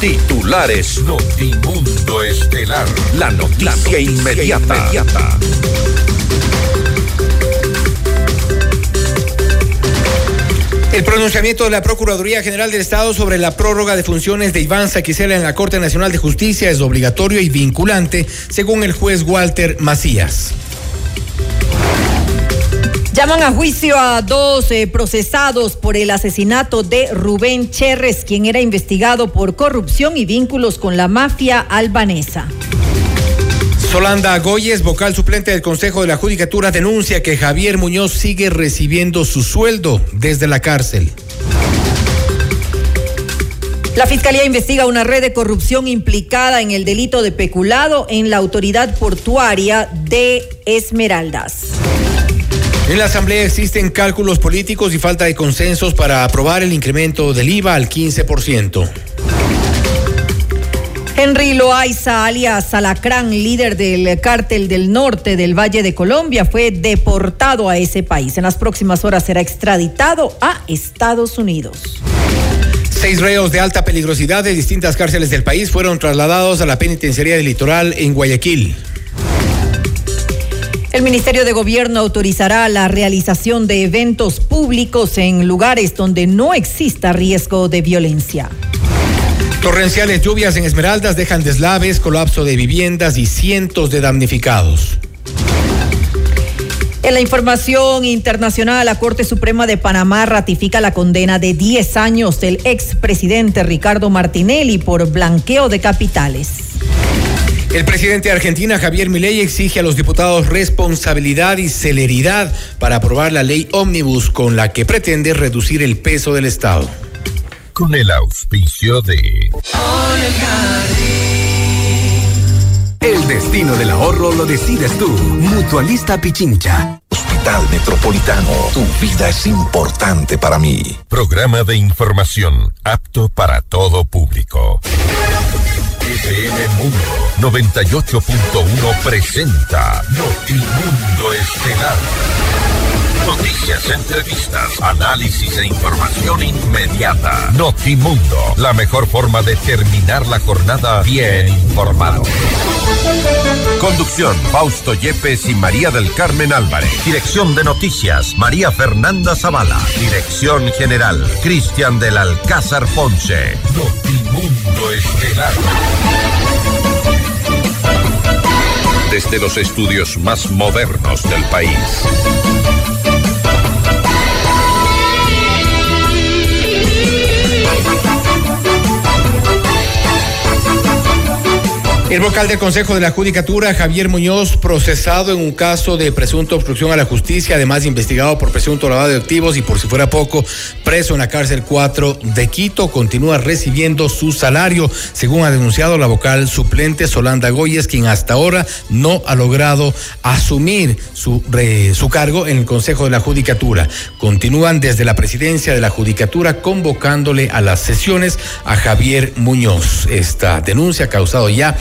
Titulares Notimundo Estelar. La noticia, inmediata. El pronunciamiento de la Procuraduría General del Estado sobre la prórroga de funciones de Iván Saquicela en la Corte Nacional de Justicia es obligatorio y vinculante, según el juez Walter Macías. Llaman a juicio a dos eh, procesados por el asesinato de Rubén Cherres, quien era investigado por corrupción y vínculos con la mafia albanesa. Solanda Goyes, vocal suplente del Consejo de la Judicatura, denuncia que Javier Muñoz sigue recibiendo su sueldo desde la cárcel. La Fiscalía investiga una red de corrupción implicada en el delito de peculado en la autoridad portuaria de Esmeraldas. En la Asamblea existen cálculos políticos y falta de consensos para aprobar el incremento del IVA al 15%. Henry Loaiza, alias Alacrán, líder del cártel del norte del Valle de Colombia, fue deportado a ese país. En las próximas horas será extraditado a Estados Unidos. Seis reos de alta peligrosidad de distintas cárceles del país fueron trasladados a la penitenciaría del litoral en Guayaquil. El Ministerio de Gobierno autorizará la realización de eventos públicos en lugares donde no exista riesgo de violencia. Torrenciales lluvias en Esmeraldas dejan deslaves, colapso de viviendas y cientos de damnificados. En la información internacional, la Corte Suprema de Panamá ratifica la condena de 10 años del expresidente Ricardo Martinelli por blanqueo de capitales. El presidente de Argentina, Javier Milei, exige a los diputados responsabilidad y celeridad para aprobar la ley ómnibus con la que pretende reducir el peso del Estado con el auspicio de... El destino del ahorro lo decides tú. Mutualista Pichincha. Hospital Metropolitano. Tu vida es importante para mí. Programa de información apto para todo público. FM Mundo 98.1 presenta Notimundo Estelar. Noticias, entrevistas, análisis e información inmediata. Notimundo, la mejor forma de terminar la jornada bien informado. Conducción, Fausto Yepes y María del Carmen Álvarez. Dirección de noticias, María Fernanda Zavala. Dirección general, Cristian del Alcázar Ponce. Notimundo Estelar. Desde los estudios más modernos del país. El vocal del Consejo de la Judicatura, Javier Muñoz, procesado en un caso de presunta obstrucción a la justicia, además investigado por presunto lavado de activos y por si fuera poco, preso en la cárcel 4 de Quito, continúa recibiendo su salario, según ha denunciado la vocal suplente Solanda Goyes, quien hasta ahora no ha logrado asumir su, su cargo en el Consejo de la Judicatura. Continúan desde la presidencia de la Judicatura convocándole a las sesiones a Javier Muñoz. Esta denuncia ha causado ya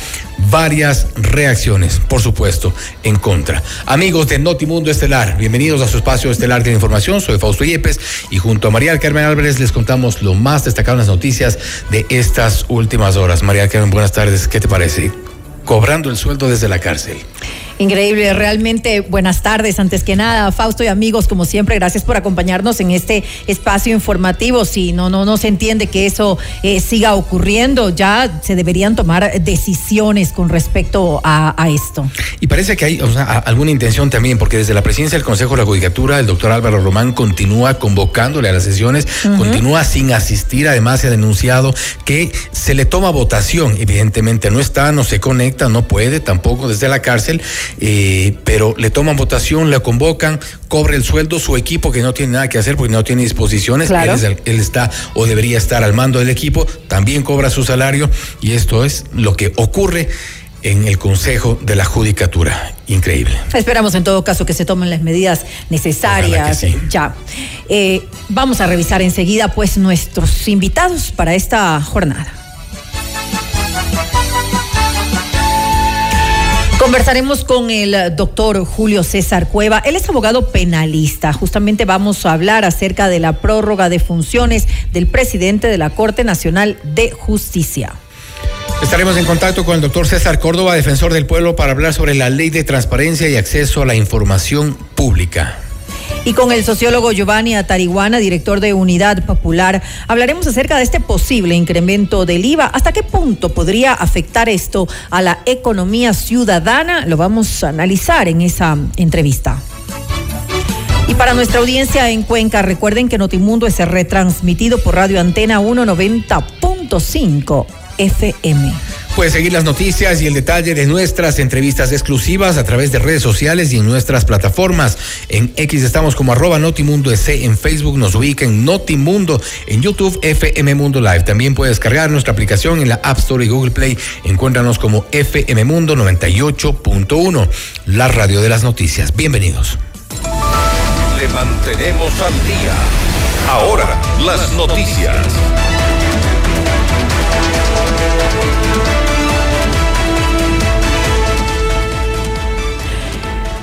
varias reacciones, por supuesto, en contra. Amigos de Notimundo Estelar, bienvenidos a su espacio estelar de información. Soy Fausto Yepes y junto a María Carmen Álvarez les contamos lo más destacado en las noticias de estas últimas horas. María Carmen, buenas tardes. ¿Qué te parece? Cobrando el sueldo desde la cárcel. Increíble, realmente buenas tardes. Antes que nada, Fausto y amigos, como siempre, gracias por acompañarnos en este espacio informativo. Si no, no, no se entiende que eso eh, siga ocurriendo, ya se deberían tomar decisiones con respecto a, esto. Y parece que hay alguna intención también, porque desde la presidencia del Consejo de la Judicatura, el doctor Álvaro Román continúa convocándole a las sesiones, continúa sin asistir. Además, se ha denunciado que se le toma votación. Evidentemente no está, no se conecta, no puede tampoco desde la cárcel eh, pero le toman votación, le convocan, cobre el sueldo, su equipo que no tiene nada que hacer porque no tiene disposiciones, él, está o debería estar al mando del equipo, también cobra su salario y esto es lo que ocurre en el Consejo de la Judicatura. Increíble. Esperamos en todo caso que se tomen las medidas necesarias. Ya. Eh, vamos a revisar enseguida pues nuestros invitados para esta jornada. Conversaremos con el doctor Julio César Cueva. Él es abogado penalista. Justamente vamos a hablar acerca de la prórroga de funciones del presidente de la Corte Nacional de Justicia. Estaremos en contacto con el doctor César Córdoba, defensor del pueblo, para hablar sobre la ley de transparencia y acceso a la información pública. Y con el sociólogo Giovanni Atariguana, director de Unidad Popular, hablaremos acerca de este posible incremento del IVA. ¿Hasta qué punto podría afectar esto a la economía ciudadana? Lo vamos a analizar en esa entrevista. Y para nuestra audiencia en Cuenca, recuerden que Notimundo es retransmitido por Radio Antena 190.5 FM. Puedes seguir las noticias y el detalle de nuestras entrevistas exclusivas a través de redes sociales y en nuestras plataformas. En X estamos como arroba Notimundo en Facebook nos ubican Notimundo, en YouTube FM Mundo Live. También puedes descargar nuestra aplicación en la App Store y Google Play. Encuéntranos como FM Mundo 98.1, la radio de las noticias. Bienvenidos. Le mantenemos al día. Ahora, las noticias.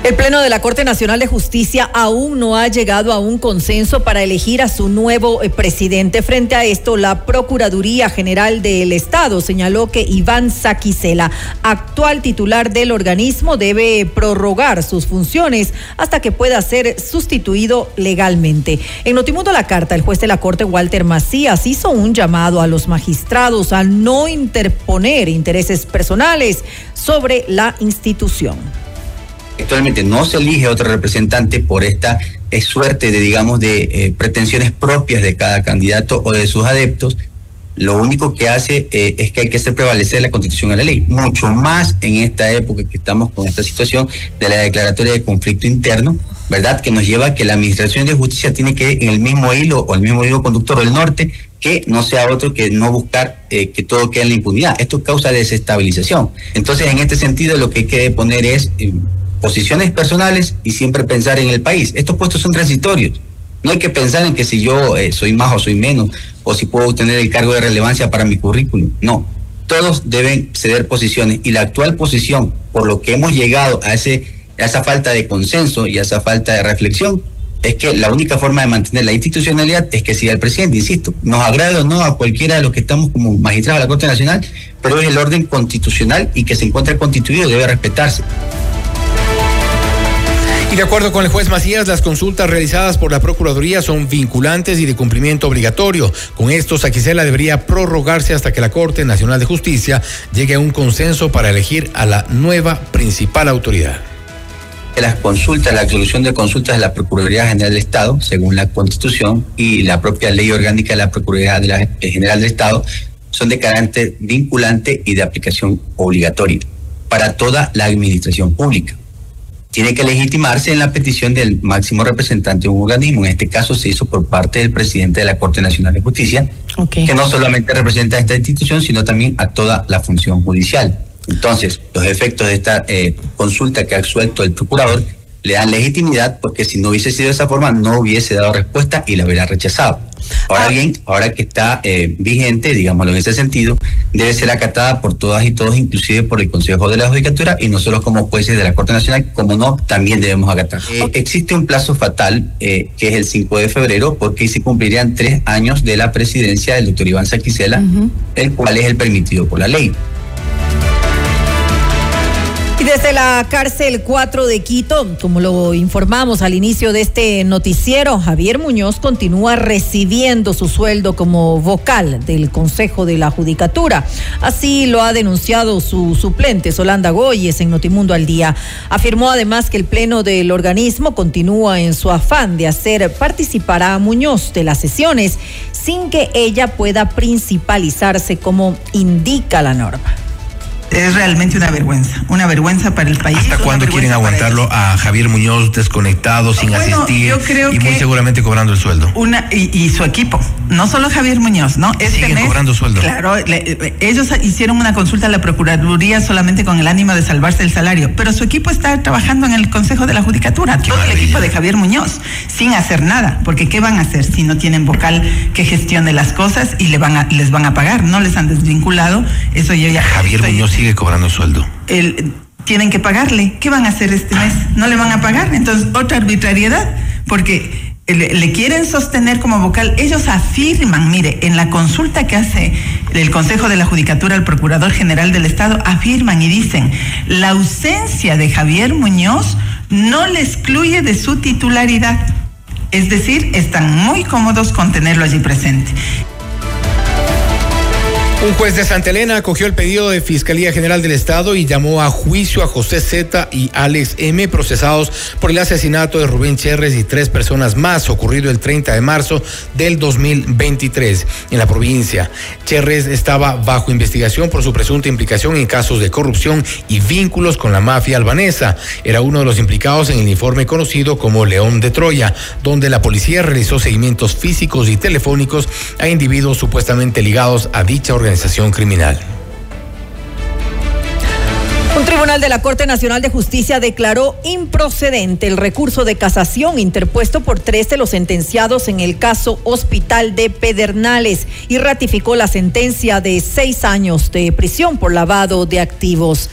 El Pleno de la Corte Nacional de Justicia aún no ha llegado a un consenso para elegir a su nuevo eh, presidente. Frente a esto, la Procuraduría General del Estado señaló que Iván Saquicela, actual titular del organismo, debe prorrogar sus funciones hasta que pueda ser sustituido legalmente. En Notimundo La Carta, el juez de la Corte, Walter Macías, hizo un llamado a los magistrados a no interponer intereses personales sobre la institución actualmente no se elige otro representante por esta eh, suerte de, digamos, de eh, pretensiones propias de cada candidato o de sus adeptos, lo único que hace eh, es que hay que hacer prevalecer la constitución a la ley, mucho más en esta época que estamos con esta situación de la declaratoria de conflicto interno, ¿verdad? Que nos lleva a que la Administración de Justicia tiene que en el mismo hilo o el mismo hilo conductor del norte, que no sea otro que no buscar que todo quede en la impunidad. Esto causa desestabilización. Entonces, en este sentido, lo que hay que poner es posiciones personales y siempre pensar en el país. Estos puestos son transitorios. No hay que pensar en que si yo eh, soy más o soy menos, o si puedo obtener el cargo de relevancia para mi currículum. No, todos deben ceder posiciones y la actual posición, por lo que hemos llegado a, ese, a esa falta de consenso y a esa falta de reflexión, es que la única forma de mantener la institucionalidad es que siga el presidente, insisto, nos agrada o no a cualquiera de los que estamos como magistrados de la Corte Nacional, pero es el orden constitucional y que se encuentra constituido debe respetarse. Y de acuerdo con el juez Macías, las consultas realizadas por la Procuraduría son vinculantes y de cumplimiento obligatorio. Con esto, Saquicela debería prorrogarse hasta que la Corte Nacional de Justicia llegue a un consenso para elegir a la nueva principal autoridad las consultas, la resolución de consultas de la Procuraduría General del Estado, según la Constitución y la propia ley orgánica de la Procuraduría General del Estado, son de carácter vinculante y de aplicación obligatoria para toda la administración pública tiene que legitimarse en la petición del máximo representante de un organismo. En este caso se hizo por parte del presidente de la Corte Nacional de Justicia, que no solamente representa a esta institución, sino también a toda la función judicial. Entonces, los efectos de esta eh, consulta que ha suelto el procurador le dan legitimidad porque si no hubiese sido de esa forma no hubiese dado respuesta y la hubiera rechazado. Ahora ah. bien, ahora que está eh, vigente, digámoslo en ese sentido, debe ser acatada por todas y todos, inclusive por el Consejo de la Judicatura y nosotros como jueces de la Corte Nacional, como no, también debemos acatar. Eh, existe un plazo fatal, eh, que es el 5 de febrero, porque se cumplirían tres años de la presidencia del doctor Iván Saquicela, el cual es el permitido por la ley. Y desde la cárcel 4 de Quito, como lo informamos al inicio de este noticiero, Javier Muñoz continúa recibiendo su sueldo como vocal del Consejo de la Judicatura. Así lo ha denunciado su suplente, Solanda Goyes, en Notimundo al Día. Afirmó además que el pleno del organismo continúa en su afán de hacer participar a Muñoz de las sesiones sin que ella pueda principalizarse como indica la norma es realmente una vergüenza, una vergüenza para el país. ¿Hasta cuándo quieren aguantarlo a Javier Muñoz desconectado, sin asistir y muy seguramente cobrando el sueldo? Una y, su equipo, no solo Javier Muñoz, ¿no? Este Siguen cobrando sueldo. Claro, ellos hicieron una consulta a la Procuraduría solamente con el ánimo de salvarse el salario, pero su equipo está trabajando en el Consejo de la Judicatura, todo el equipo de Javier Muñoz, sin hacer nada, porque ¿qué van a hacer si no tienen vocal que gestione las cosas y le van a, les van a pagar? No les han desvinculado, eso yo ya... Javier Muñoz sigue cobrando sueldo. El, tienen que pagarle. ¿Qué van a hacer este mes? No le van a pagar. Entonces, otra arbitrariedad, porque le, quieren sostener como vocal. Ellos afirman, mire, en la consulta que hace del Consejo de la Judicatura al Procurador General del Estado afirman y dicen, la ausencia de Javier Muñoz no le excluye de su titularidad. Es decir, están muy cómodos con tenerlo allí presente. Un juez de Santa Elena acogió el pedido de Fiscalía General del Estado y llamó a juicio a José Z y Alex M, procesados por el asesinato de Rubén Cherres y tres personas más, ocurrido el 30 de marzo del 2023 en la provincia. Cherres estaba bajo investigación por su presunta implicación en casos de corrupción y vínculos con la mafia albanesa. Era uno de los implicados en el informe conocido como León de Troya, donde la policía realizó seguimientos físicos y telefónicos a individuos supuestamente ligados a dicha organización organización criminal. Un tribunal de la Corte Nacional de Justicia declaró improcedente el recurso de casación interpuesto por tres de los sentenciados en el caso Hospital de Pedernales y ratificó la sentencia de seis años de prisión por lavado de activos.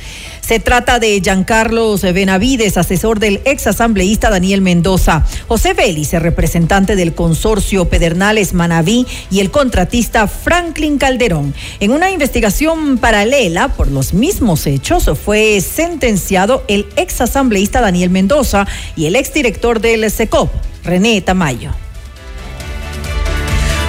Se trata de Giancarlos Benavides, asesor del ex asambleísta Daniel Mendoza, José Vélez, representante del consorcio Pedernales Manaví y el contratista Franklin Calderón. En una investigación paralela por los mismos hechos fue sentenciado el ex asambleísta Daniel Mendoza y el ex director del SECOP, René Tamayo.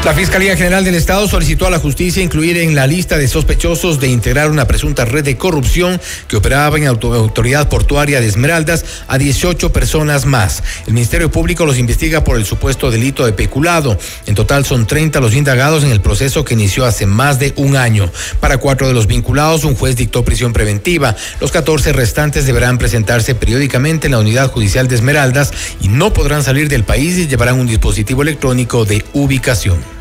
La Fiscalía General del Estado solicitó a la justicia incluir en la lista de sospechosos de integrar una presunta red de corrupción que operaba en la Autoridad Portuaria de Esmeraldas a 18 personas más. El Ministerio Público los investiga por el supuesto delito de peculado. En total son 30 los indagados en el proceso que inició hace más de un año. Para cuatro de los vinculados, un juez dictó prisión preventiva. Los 14 restantes deberán presentarse periódicamente en la Unidad Judicial de Esmeraldas y no podrán salir del país y llevarán un dispositivo electrónico de ubicación.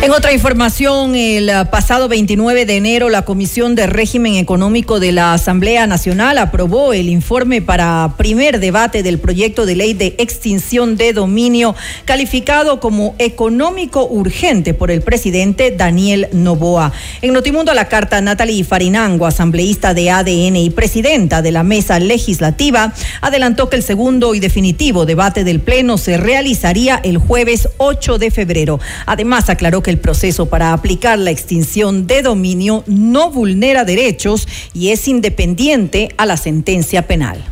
En otra información, el ah, pasado 29 de enero, la Comisión de Régimen Económico de la Asamblea Nacional aprobó el informe para primer debate del proyecto de ley de extinción de dominio calificado como económico urgente por el presidente Daniel Novoa. En Notimundo a la carta, Natalie Farinango, asambleísta de ADN y presidenta de la mesa legislativa, adelantó que el segundo y definitivo debate del Pleno se realizaría el jueves 8 de febrero. Además, aclaró que el proceso para aplicar la extinción de dominio no vulnera derechos y es independiente a la sentencia penal.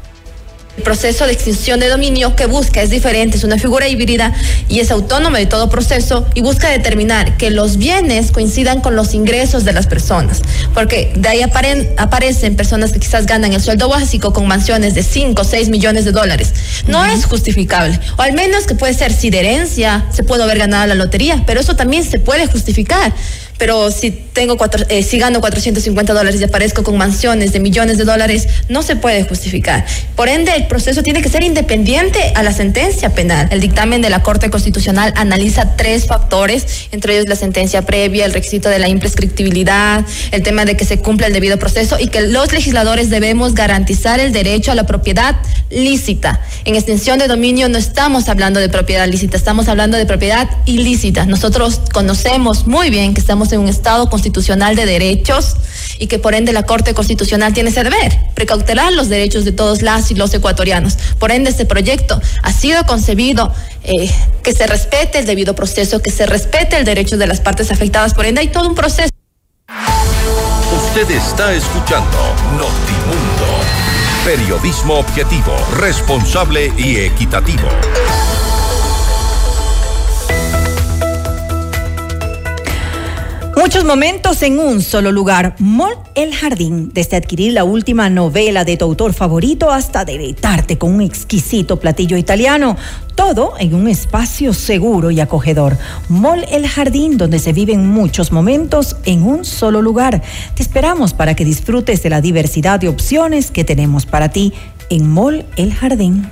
El proceso de extinción de dominio que busca es diferente, es una figura híbrida y es autónoma de todo proceso y busca determinar que los bienes coincidan con los ingresos de las personas, porque de ahí aparecen personas que quizás ganan el sueldo básico con mansiones de 5 o 6 millones de dólares. No es justificable, o al menos que puede ser si de herencia se puede haber ganado la lotería, pero eso también se puede justificar pero si tengo cuatro, eh, si gano 450 dólares y aparezco con mansiones de millones de dólares, no se puede justificar. Por ende, el proceso tiene que ser independiente a la sentencia penal. El dictamen de la Corte Constitucional analiza tres factores, entre ellos la sentencia previa, el requisito de la imprescriptibilidad, el tema de que se cumpla el debido proceso y que los legisladores debemos garantizar el derecho a la propiedad lícita. En extensión de dominio no estamos hablando de propiedad lícita, estamos hablando de propiedad ilícita. Nosotros conocemos muy bien que estamos en un Estado constitucional de derechos y que por ende la Corte Constitucional tiene ese deber, precautelar los derechos de todos las y los ecuatorianos. Por ende, este proyecto ha sido concebido eh, que se respete el debido proceso, que se respete el derecho de las partes afectadas. Por ende, hay todo un proceso. Usted está escuchando Notimundo. Periodismo objetivo, responsable y equitativo. Muchos momentos en un solo lugar. Mall El Jardín. Desde adquirir la última novela de tu autor favorito hasta deleitarte con un exquisito platillo italiano. Todo en un espacio seguro y acogedor. Mall El Jardín, donde se viven muchos momentos en un solo lugar. Te esperamos para que disfrutes de la diversidad de opciones que tenemos para ti en Mall El Jardín.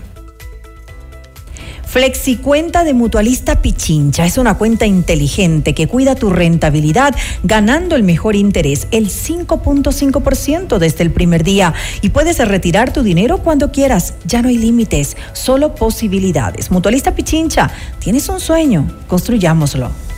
Flexicuenta de Mutualista Pichincha es una cuenta inteligente que cuida tu rentabilidad ganando el mejor interés, el 5.5% desde el primer día y puedes retirar tu dinero cuando quieras. Ya no hay límites, solo posibilidades. Mutualista Pichincha, tienes un sueño, construyámoslo.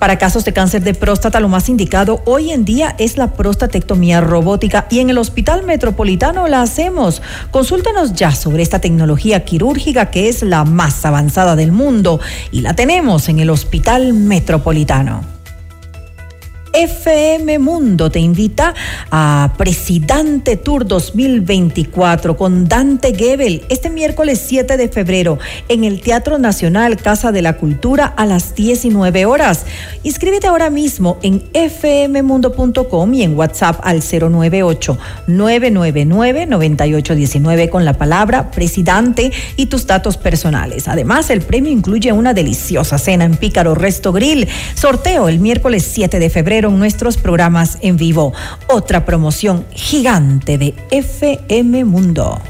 Para casos de cáncer de próstata, lo más indicado hoy en día es la prostatectomía robótica y en el Hospital Metropolitano la hacemos. Consúltenos ya sobre esta tecnología quirúrgica que es la más avanzada del mundo y la tenemos en el Hospital Metropolitano. FM Mundo te invita a Presidente Tour 2024 con Dante Gebel este miércoles 7 de febrero en el Teatro Nacional Casa de la Cultura a las 19 horas. Inscríbete ahora mismo en fmmundo.com y en WhatsApp al 098 999 9819 con la palabra Presidente y tus datos personales. Además, el premio incluye una deliciosa cena en Pícaro Resto Grill. Sorteo el miércoles 7 de febrero nuestros programas en vivo. Otra promoción gigante de FM Mundo.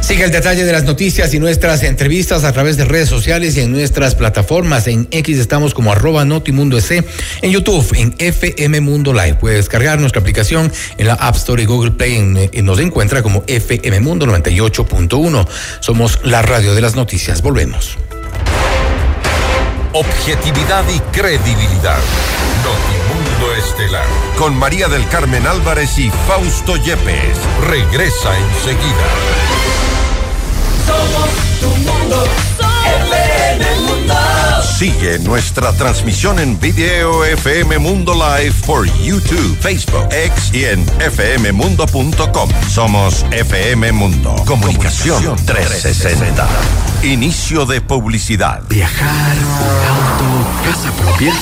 Sigue el detalle de las noticias y nuestras entrevistas a través de redes sociales y en nuestras plataformas. En X estamos como arroba Notimundo en YouTube en FM Mundo Live. Puede descargar nuestra aplicación en la App Store y Google Play y nos encuentra como FM Mundo 98.1. Somos la radio de las noticias. Volvemos. Objetividad y credibilidad. Notimundo Estelar. Con María del Carmen Álvarez y Fausto Yepes. Regresa enseguida. Somos tu mundo. Mundo. Sigue nuestra transmisión en video FM Mundo Live por YouTube, Facebook, X y en fmmundo.com. Somos FM Mundo. Comunicación 360. Inicio de publicidad. Viajar, auto, casa propia.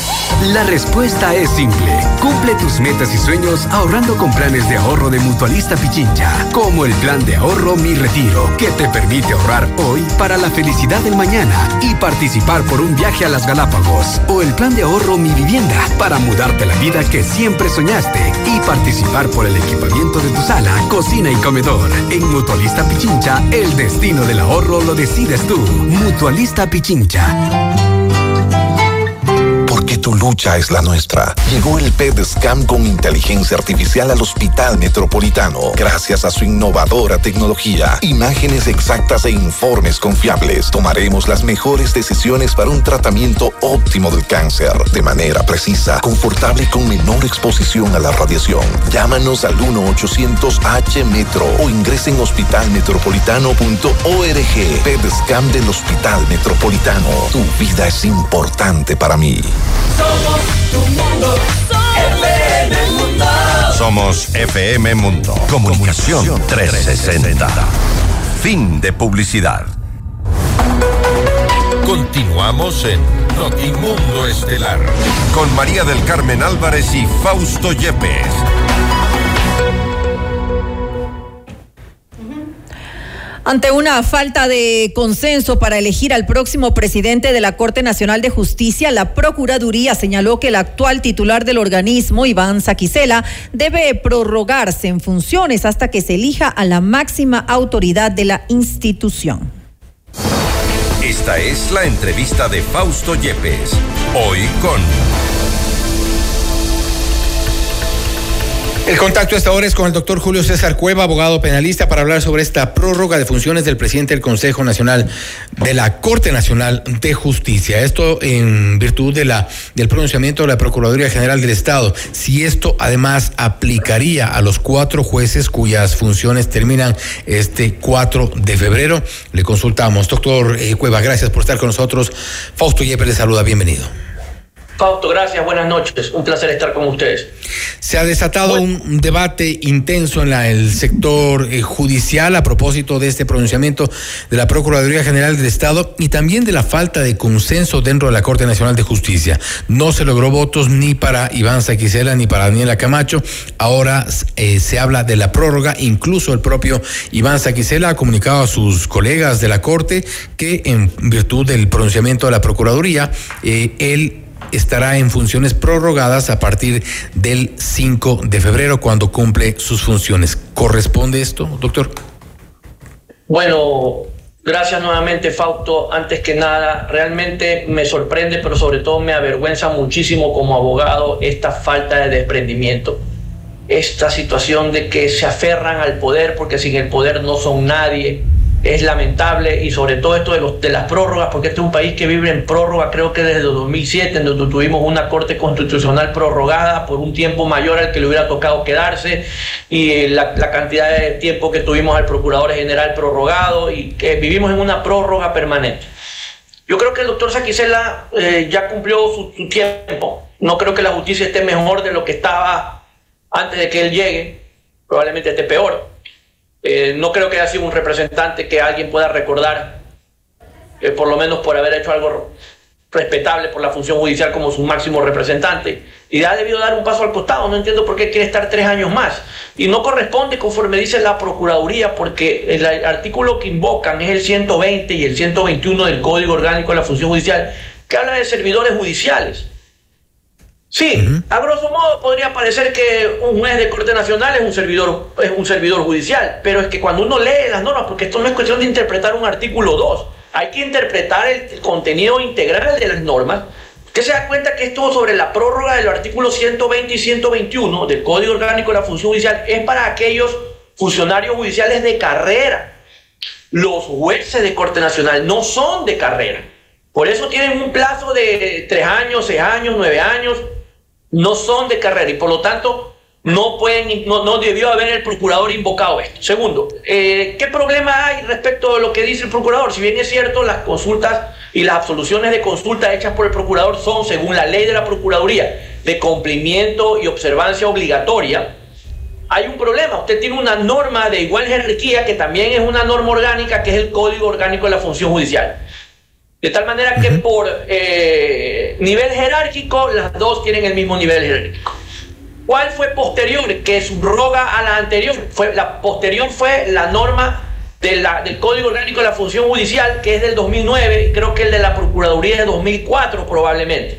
La respuesta es simple. Cumple tus metas y sueños ahorrando con planes de ahorro de Mutualista Pichincha, como el plan de ahorro Mi Retiro, que te permite ahorrar hoy para la felicidad del mañana y participar por un viaje las Galápagos, o el plan de ahorro Mi Vivienda, para mudarte la vida que siempre soñaste y participar por el equipamiento de tu sala, cocina y comedor. En Mutualista Pichincha, el destino del ahorro lo decides tú. Mutualista Pichincha tu lucha es la nuestra. Llegó el PEDSCAM con inteligencia artificial al Hospital Metropolitano. Gracias a su innovadora tecnología, imágenes exactas e informes confiables, tomaremos las mejores decisiones para un tratamiento óptimo del cáncer, de manera precisa, confortable y con menor exposición a la radiación. Llámanos al 1-800-H-METRO o ingresen en hospitalmetropolitano.org. PEDSCAM del Hospital Metropolitano. Tu vida es importante para mí. Somos tu mundo. FM Mundo. Somos FM Mundo. Comunicación 360. Fin de publicidad. Continuamos en Notimundo Estelar con María del Carmen Álvarez y Fausto Yepes. Ante una falta de consenso para elegir al próximo presidente de la Corte Nacional de Justicia, la Procuraduría señaló que el actual titular del organismo, Iván Saquicela, debe prorrogarse en funciones hasta que se elija a la máxima autoridad de la institución. Esta es la entrevista de Fausto Yepes, hoy con... El contacto esta hora es con el doctor Julio César Cueva, abogado penalista, para hablar sobre esta prórroga de funciones del presidente del Consejo Nacional de la Corte Nacional de Justicia. Esto en virtud de la, del pronunciamiento de la Procuraduría General del Estado. Si esto además aplicaría a los cuatro jueces cuyas funciones terminan este 4 de febrero, le consultamos. Doctor eh, Cueva, gracias por estar con nosotros. Fausto Yepes le saluda, bienvenido. Fausto, gracias, buenas noches. Un placer estar con ustedes. Se ha desatado un debate intenso en el sector eh, judicial a propósito de este pronunciamiento de la Procuraduría General del Estado y también de la falta de consenso dentro de la Corte Nacional de Justicia. No se logró votos ni para Iván Saquicela ni para Daniela Camacho. Ahora eh, se habla de la prórroga. Incluso el propio Iván Saquicela ha comunicado a sus colegas de la Corte que en virtud del pronunciamiento de la Procuraduría, eh, él estará en funciones prorrogadas a partir del 5 de febrero cuando cumple sus funciones. ¿Corresponde esto, doctor? Bueno, gracias nuevamente, Fausto. Antes que nada, realmente me sorprende, pero sobre todo me avergüenza muchísimo como abogado esta falta de desprendimiento. Esta situación de que se aferran al poder porque sin el poder no son nadie es lamentable y sobre todo esto de, los, de las prórrogas, porque este es un país que vive en prórroga, creo que desde 2007, en donde tuvimos una Corte Constitucional prorrogada por un tiempo mayor al que le hubiera tocado quedarse y la, cantidad de tiempo que tuvimos al Procurador General prorrogado y que vivimos en una prórroga permanente. Yo creo que el doctor Saquicela eh, ya cumplió su, su tiempo. No creo que la justicia esté mejor de lo que estaba antes de que él llegue. Probablemente esté peor eh, no creo que haya sido un representante que alguien pueda recordar, eh, por lo menos por haber hecho algo respetable por la función judicial como su máximo representante. Y ha debido dar un paso al costado. No entiendo por qué quiere estar tres años más. Y no corresponde conforme dice la Procuraduría, porque el artículo que invocan es el 120 y el 121 del Código Orgánico de la Función Judicial, que habla de servidores judiciales. Sí, a grosso modo podría parecer que un juez de Corte Nacional es un servidor es un servidor judicial, pero es que cuando uno lee las normas, porque esto no es cuestión de interpretar un artículo 2, hay que interpretar el contenido integral de las normas. Usted se da cuenta que esto sobre la prórroga de los artículos 120 y 121 del Código Orgánico de la Función Judicial es para aquellos funcionarios judiciales de carrera. Los jueces de Corte Nacional no son de carrera. Por eso tienen un plazo de tres años, seis años, nueve años, no son de carrera y por lo tanto no pueden, no, debió haber el procurador invocado esto. Segundo, eh, ¿qué problema hay respecto a lo que dice el procurador? Si bien es cierto, las consultas y las absoluciones de consulta hechas por el procurador son, según la ley de la Procuraduría, de cumplimiento y observancia obligatoria, hay un problema. Usted tiene una norma de igual jerarquía que también es una norma orgánica, que es el Código Orgánico de la Función Judicial. De tal manera que por eh, nivel jerárquico, las dos tienen el mismo nivel jerárquico. ¿Cuál fue posterior? Que subroga a la anterior. Fue, la posterior fue la norma de la, del Código Orgánico de la Función Judicial, que es del 2009, y creo que el de la Procuraduría es de 2004 probablemente.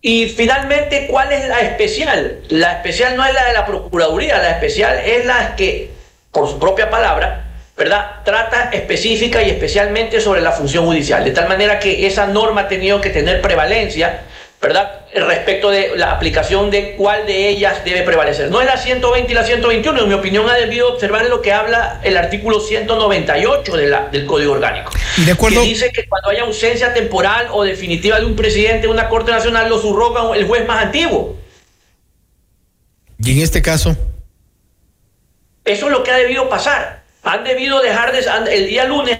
Y finalmente, ¿cuál es la especial? La especial no es la de la Procuraduría, la especial es la que, por su propia palabra, ¿verdad? Trata específica y especialmente sobre la función judicial, de tal manera que esa norma ha tenido que tener prevalencia, ¿verdad? Respecto de la aplicación de cuál de ellas debe prevalecer. No es la 120 y la 121, en mi opinión ha debido observar lo que habla el artículo 198 de la, del Código Orgánico. De acuerdo. Que dice que cuando haya ausencia temporal o definitiva de un presidente de una Corte Nacional lo subroga el juez más antiguo. ¿Y en este caso? Eso es lo que ha debido pasar han debido dejar de, el día lunes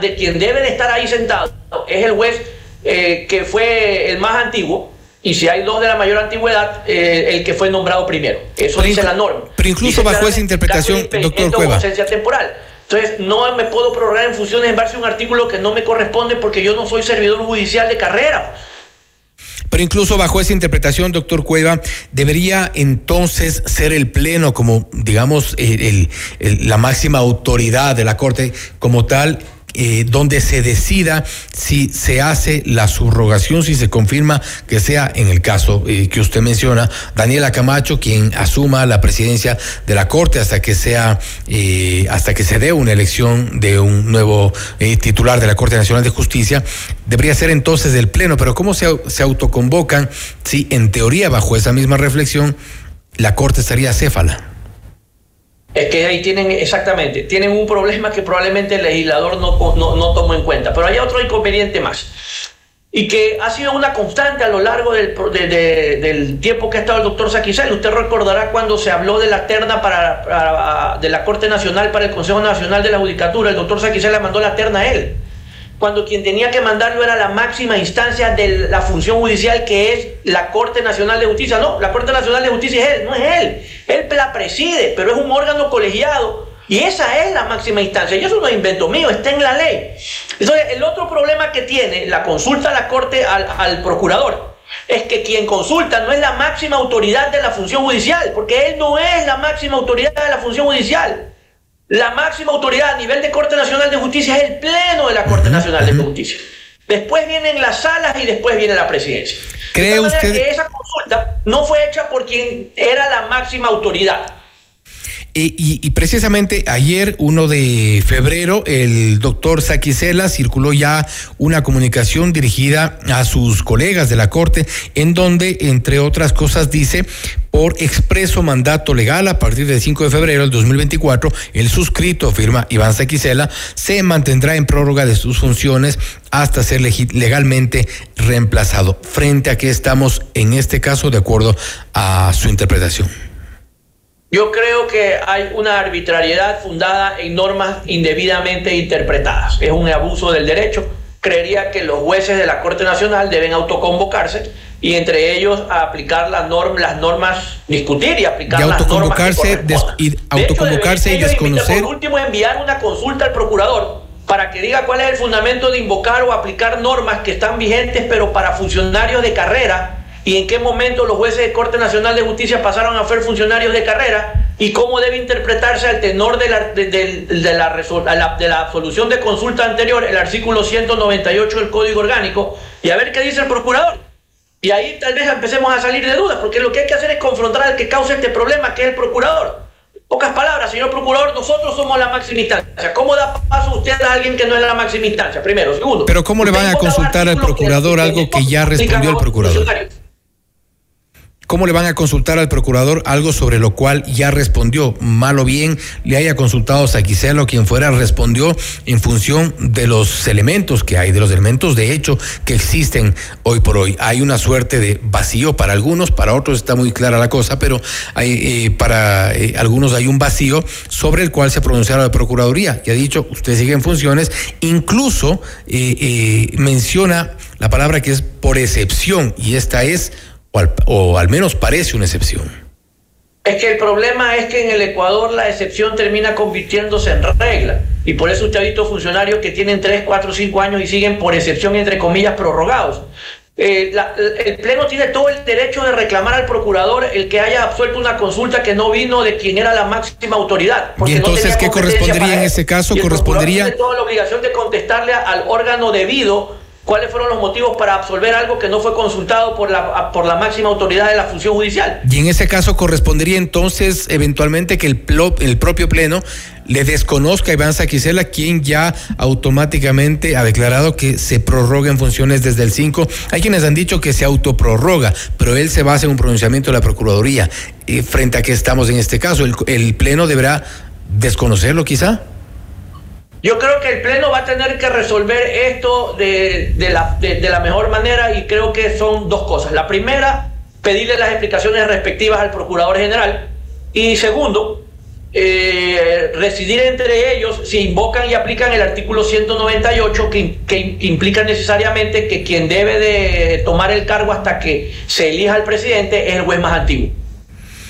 de quien debe de estar ahí sentado es el juez eh, que fue el más antiguo y si hay dos de la mayor antigüedad eh, el que fue nombrado primero. Eso dice la norma. pero incluso bajo esa interpretación doctor Cueva. ausencia temporal. Entonces no me puedo prorrogar en funciones en base a un artículo que no me corresponde porque yo no soy servidor judicial de carrera pero incluso bajo esa interpretación, doctor Cueva, debería entonces ser el Pleno como, digamos, la máxima autoridad de la Corte como tal eh, donde se decida si se hace la subrogación, si se confirma que sea en el caso eh, que usted menciona, Daniela Camacho, quien asuma la presidencia de la Corte hasta que sea, eh, hasta que se dé una elección de un nuevo titular de la Corte Nacional de Justicia, debería ser entonces el Pleno, pero ¿cómo se, se autoconvocan si en teoría bajo esa misma reflexión la Corte estaría céfala? Es que ahí tienen, exactamente, tienen un problema que probablemente el legislador no, no, tomó en cuenta. Pero hay otro inconveniente más. Y que ha sido una constante a lo largo del, del tiempo que ha estado el doctor Saquicel. Usted recordará cuando se habló de la terna para, de la Corte Nacional para el Consejo Nacional de la Judicatura. El doctor Saquicel le mandó la terna a él cuando quien tenía que mandarlo era la máxima instancia de la función judicial que es la Corte Nacional de Justicia. No, la Corte Nacional de Justicia es él, no es él. Él la preside, pero es un órgano colegiado y esa es la máxima instancia. Y eso no es invento mío, está en la ley. Entonces, el otro problema que tiene la consulta a la Corte al, al procurador es que quien consulta no es la máxima autoridad de la función judicial, porque él no es la máxima autoridad de la función judicial. La máxima autoridad a nivel de Corte Nacional de Justicia es el Pleno de la Corte Nacional de Justicia. Después vienen las salas y después viene la presidencia. ¿Cree usted que esa consulta no fue hecha por quien era la máxima autoridad? Eh, y, precisamente ayer, 1 de febrero, el doctor Saquicela circuló ya una comunicación dirigida a sus colegas de la Corte, en donde, entre otras cosas, dice, por expreso mandato legal a partir del 5 de febrero del 2024, el suscrito, firma Iván Saquicela, se mantendrá en prórroga de sus funciones hasta ser legalmente reemplazado. Frente a que estamos en este caso de acuerdo a su interpretación. Yo creo que hay una arbitrariedad fundada en normas indebidamente interpretadas. Es un abuso del derecho. Creería que los jueces de la Corte Nacional deben autoconvocarse y entre ellos aplicar las normas, las normas, discutir y aplicar las normas. y autoconvocarse y desconocer. Por último, enviar una consulta al procurador para que diga cuál es el fundamento de invocar o aplicar normas que están vigentes, pero para funcionarios de carrera, y en qué momento los jueces de Corte Nacional de Justicia pasaron a ser funcionarios de carrera, y cómo debe interpretarse al tenor de la, de, la, de la solución de consulta anterior, el artículo 198 del Código Orgánico, y a ver qué dice el procurador. Y ahí tal vez empecemos a salir de dudas, porque lo que hay que hacer es confrontar al que causa este problema, que es el procurador. Pocas palabras, señor procurador, nosotros somos la máxima instancia. ¿Cómo da paso usted a alguien que no es la máxima instancia? Primero. Segundo. Pero ¿cómo le van a consultar al procurador algo que ya respondió el procurador? ¿Cómo le van a consultar al procurador algo sobre lo cual ya respondió? Mal o bien le haya consultado a Saquicelo, quien fuera, respondió en función de los elementos que hay, de los elementos de hecho que existen hoy por hoy. Hay una suerte de vacío para algunos, para otros está muy clara la cosa, pero eh, para eh, algunos hay un vacío sobre el cual se pronunciará la Procuraduría. Y ha dicho, usted sigue en funciones, incluso eh, menciona la palabra que es por excepción, y esta es o al, menos parece una excepción. Es que el problema es que en el Ecuador la excepción termina convirtiéndose en regla. Y por eso usted ha visto funcionarios que tienen 3, 4, 5 años y siguen por excepción, entre comillas, prorrogados. Eh, el Pleno tiene todo el derecho de reclamar al procurador el que haya absuelto una consulta que no vino de quien era la máxima autoridad. ¿Y entonces qué correspondería en ese caso? correspondería. Tiene toda la obligación de contestarle al órgano debido cuáles fueron los motivos para absolver algo que no fue consultado por la, por la máxima autoridad de la función judicial. Y en ese caso correspondería entonces eventualmente que el, el propio Pleno le desconozca a Iván Saquicela, quien ya automáticamente ha declarado que se prorroga en funciones desde el 5. Hay quienes han dicho que se autoprorroga, pero él se basa en un pronunciamiento de la Procuraduría. Eh, frente a que estamos en este caso, el, el Pleno deberá desconocerlo quizá. Yo creo que el Pleno va a tener que resolver esto de, la, de, la mejor manera y creo que son dos cosas. La primera, pedirle las explicaciones respectivas al Procurador General. Y segundo, eh, residir entre ellos si invocan y aplican el artículo 198 que, que, implica necesariamente que quien debe de tomar el cargo hasta que se elija al presidente es el juez más antiguo.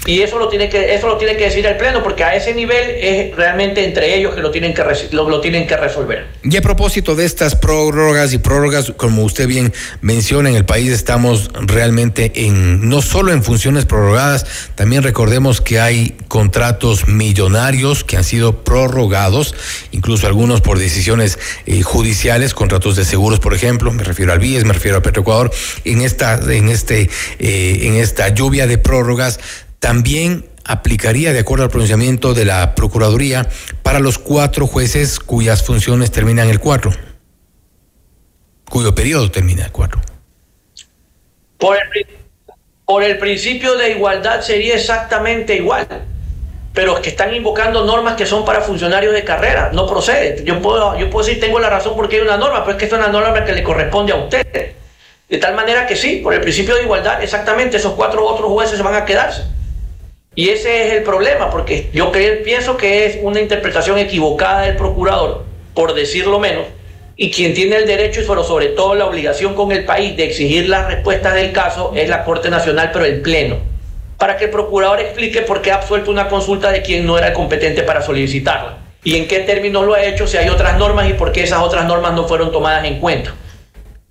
Y eso lo tiene que eso lo tiene que decir el pleno porque a ese nivel es realmente entre ellos que lo tienen que lo, tienen que resolver. Y a propósito de estas prórrogas y prórrogas, como usted bien menciona, en el país estamos realmente en no solo en funciones prorrogadas, también recordemos que hay contratos millonarios que han sido prorrogados, incluso algunos por decisiones eh, judiciales, contratos de seguros, por ejemplo, me refiero al BIES, me refiero a Petroecuador, en esta en este eh, en esta lluvia de prórrogas también aplicaría, de acuerdo al pronunciamiento de la Procuraduría, para los cuatro jueces cuyas funciones terminan el 4, cuyo periodo termina el 4. Por el, por el principio de igualdad sería exactamente igual, pero es que están invocando normas que son para funcionarios de carrera, no procede. Yo puedo, yo puedo decir, tengo la razón porque hay una norma, pero es que es una norma que le corresponde a usted. De tal manera que sí, por el principio de igualdad, exactamente, esos cuatro otros jueces van a quedarse. Y ese es el problema, porque yo pienso que es una interpretación equivocada del procurador, por decirlo menos, y quien tiene el derecho y sobre todo la obligación con el país de exigir las respuestas del caso es la Corte Nacional, pero el Pleno, para que el procurador explique por qué ha absuelto una consulta de quien no era competente para solicitarla y en qué términos lo ha hecho, si hay otras normas y por qué esas otras normas no fueron tomadas en cuenta.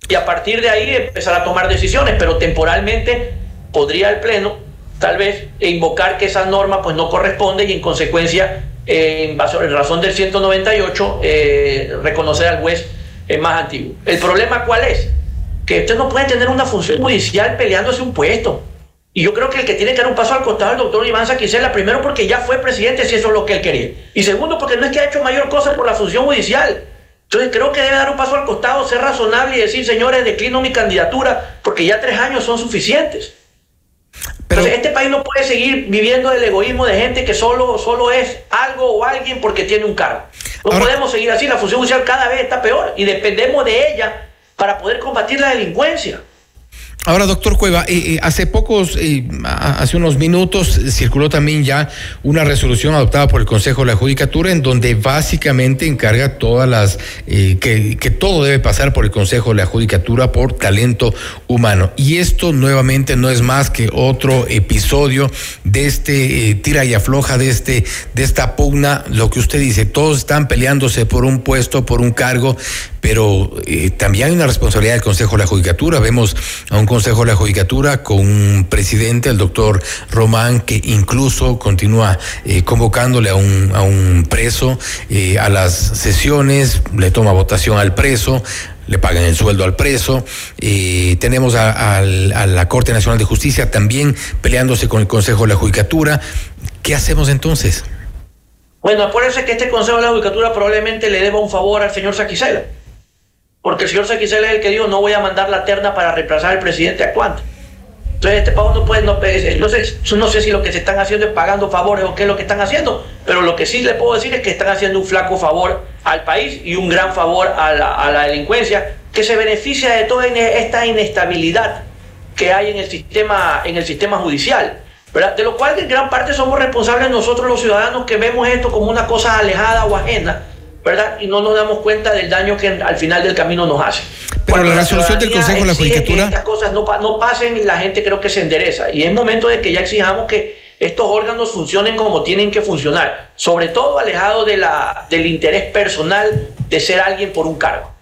Y a partir de ahí empezar a tomar decisiones, pero temporalmente podría el Pleno tal vez invocar que esa norma pues no corresponde y en consecuencia en, razón del 198 eh, reconocer al juez más antiguo. ¿El problema cuál es? Que usted no puede tener una función judicial peleándose un puesto. Y yo creo que el que tiene que dar un paso al costado es el doctor Iván Saquicela, primero porque ya fue presidente, si eso es lo que él quería. Y segundo, porque no es que ha hecho mayor cosa por la función judicial. Entonces creo que debe dar un paso al costado, ser razonable y decir, señores, declino mi candidatura, porque ya tres años son suficientes. Pero Entonces, este país no puede seguir viviendo del egoísmo de gente que solo, solo es algo o alguien porque tiene un cargo. No podemos seguir así, la función judicial cada vez está peor y dependemos de ella para poder combatir la delincuencia. Ahora, doctor Cueva, eh, eh, hace pocos, eh, hace unos minutos, circuló también ya una resolución adoptada por el Consejo de la Judicatura en donde básicamente encarga todas las, que, que, todo debe pasar por el Consejo de la Judicatura por talento humano. Y esto nuevamente no es más que otro episodio de este tira y afloja, de, este, de esta pugna, lo que usted dice, todos están peleándose por un puesto, por un cargo, pero también hay una responsabilidad del Consejo de la Judicatura. Vemos a un Consejo de la Judicatura con un presidente, el doctor Román, que incluso continúa eh, convocándole a un, a un preso eh, a las sesiones, le toma votación al preso, le pagan el sueldo al preso. Eh, tenemos a, la Corte Nacional de Justicia también peleándose con el Consejo de la Judicatura. ¿Qué hacemos entonces? Bueno, acuérdense que este Consejo de la Judicatura probablemente le deba un favor al señor Saquicela porque el señor Saquicela es el que dijo no voy a mandar la terna para reemplazar al presidente actuante. Entonces este pago no puede, no, entonces no sé si lo que se están haciendo es pagando favores o qué es lo que están haciendo, pero lo que sí le puedo decir es que están haciendo un flaco favor al país y un gran favor a la, a la delincuencia que se beneficia de toda esta inestabilidad que hay en el sistema, en el sistema judicial. ¿verdad? De lo cual en gran parte somos responsables nosotros los ciudadanos que vemos esto como una cosa alejada o ajena ¿verdad? Y no nos damos cuenta del daño que al final del camino nos hace. Pero la resolución del Consejo de la Judicatura. Que estas cosas no, no pasen y la gente creo que se endereza. Y es momento de que ya exijamos que estos órganos funcionen como tienen que funcionar, sobre todo alejado de la, del interés personal de ser alguien por un cargo.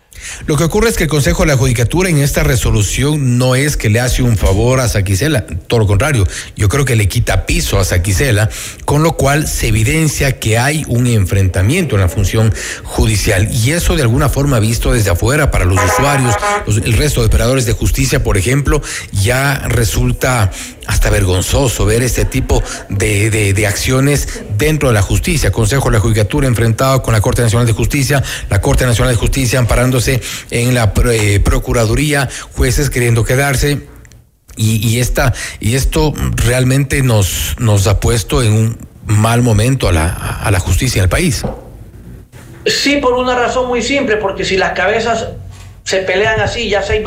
Lo que ocurre es que el Consejo de la Judicatura en esta resolución no es que le hace un favor a Saquicela, todo lo contrario, yo creo que le quita piso a Saquicela, con lo cual se evidencia que hay un enfrentamiento en la función judicial y eso de alguna forma visto desde afuera para los usuarios, el resto de operadores de justicia, por ejemplo, ya resulta hasta vergonzoso ver este tipo de, de, acciones dentro de la justicia. Consejo de la Judicatura enfrentado con la Corte Nacional de Justicia, la Corte Nacional de Justicia amparándose en la eh, Procuraduría, jueces queriendo quedarse. Y, esta, y esto realmente nos, nos ha puesto en un mal momento a la, a la justicia en el país. Sí, por una razón muy simple, porque si las cabezas se pelean así, ya se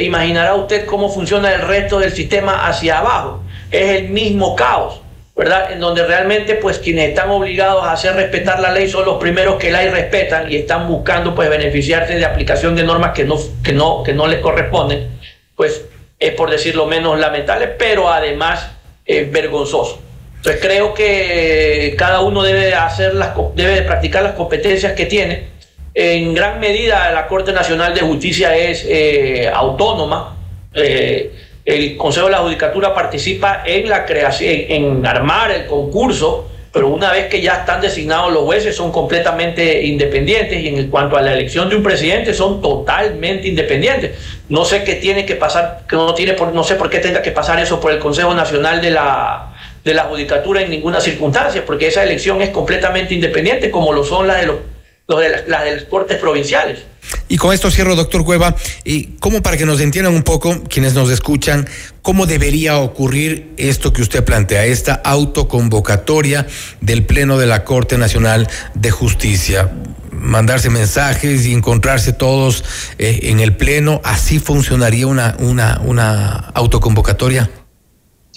imaginará usted cómo funciona el resto del sistema hacia abajo. Es el mismo caos, ¿verdad? En donde realmente pues quienes están obligados a hacer respetar la ley son los primeros que la respetan y están buscando pues beneficiarse de aplicación de normas que no, que no, que no les corresponden, pues es por decirlo menos lamentable, pero además es vergonzoso. Entonces creo que cada uno debe hacer las debe practicar las competencias que tiene en gran medida la Corte Nacional de Justicia es eh, autónoma. Eh, el Consejo de la Judicatura participa en la creación, en armar el concurso, pero una vez que ya están designados los jueces son completamente independientes y en cuanto a la elección de un presidente son totalmente independientes. No sé qué tiene que pasar, no tiene por, no sé por qué tenga que pasar eso por el Consejo Nacional de la de la Judicatura en ninguna circunstancia, porque esa elección es completamente independiente, como lo son las de los de las, de las cortes provinciales. Y con esto cierro, doctor Cueva, y como para que nos entiendan un poco quienes nos escuchan, cómo debería ocurrir esto que usted plantea, esta autoconvocatoria del Pleno de la Corte Nacional de Justicia. Mandarse mensajes y encontrarse todos eh, en el Pleno, ¿así funcionaría una, una, una autoconvocatoria?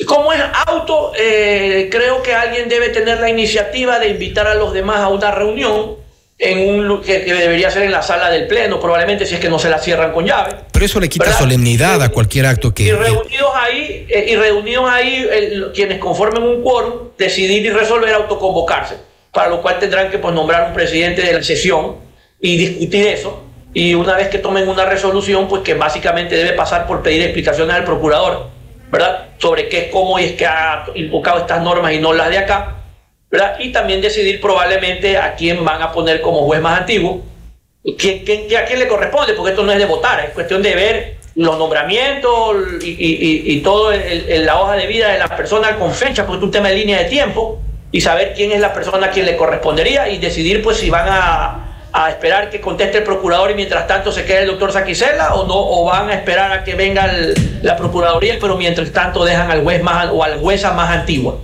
Como es auto, eh, creo que alguien debe tener la iniciativa de invitar a los demás a una reunión en un que, debería ser en la sala del pleno, probablemente si es que no se la cierran con llave. Pero eso le quita solemnidad a cualquier acto que. Y reunidos ahí, eh, y reunidos ahí quienes conformen un quórum, decidir y resolver autoconvocarse, para lo cual tendrán que pues, nombrar un presidente de la sesión y discutir eso. Y una vez que tomen una resolución, pues que básicamente debe pasar por pedir explicaciones al procurador, ¿verdad? Sobre qué, cómo es que ha invocado estas normas y no las de acá y también decidir probablemente a quién van a poner como juez más antiguo, quién, a quién le corresponde, porque esto no es de votar, es cuestión de ver los nombramientos y, todo la hoja de vida de las personas con fecha, porque es un tema de línea de tiempo, y saber quién es la persona a quien le correspondería y decidir pues si van a, esperar que conteste el procurador y mientras tanto se quede el doctor Saquicela o no, o van a esperar a que venga la procuraduría, pero mientras tanto dejan al juez más o al jueza más antigua.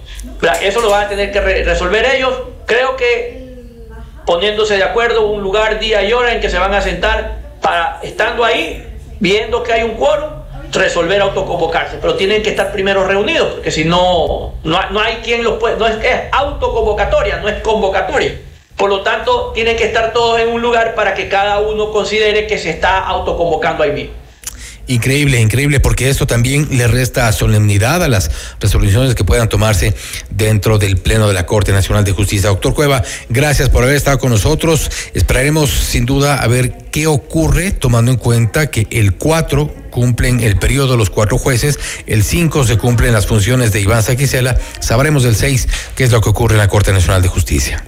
Eso lo van a tener que resolver ellos. Creo que poniéndose de acuerdo un lugar, día y hora en que se van a sentar para, estando ahí, viendo que hay un quórum, resolver autoconvocarse, pero tienen que estar primero reunidos, porque si no, no, hay quien los puede, no es, es autoconvocatoria, no es convocatoria. Por lo tanto, tienen que estar todos en un lugar para que cada uno considere que se está autoconvocando ahí mismo. Increíble, increíble, porque esto también le resta solemnidad a las resoluciones que puedan tomarse dentro del Pleno de la Corte Nacional de Justicia. Doctor Cueva, gracias por haber estado con nosotros. Esperaremos sin duda a ver qué ocurre, tomando en cuenta que el 4 cumplen el periodo los cuatro jueces, el 5 se cumplen las funciones de Iván Saquicela, sabremos del 6 qué es lo que ocurre en la Corte Nacional de Justicia.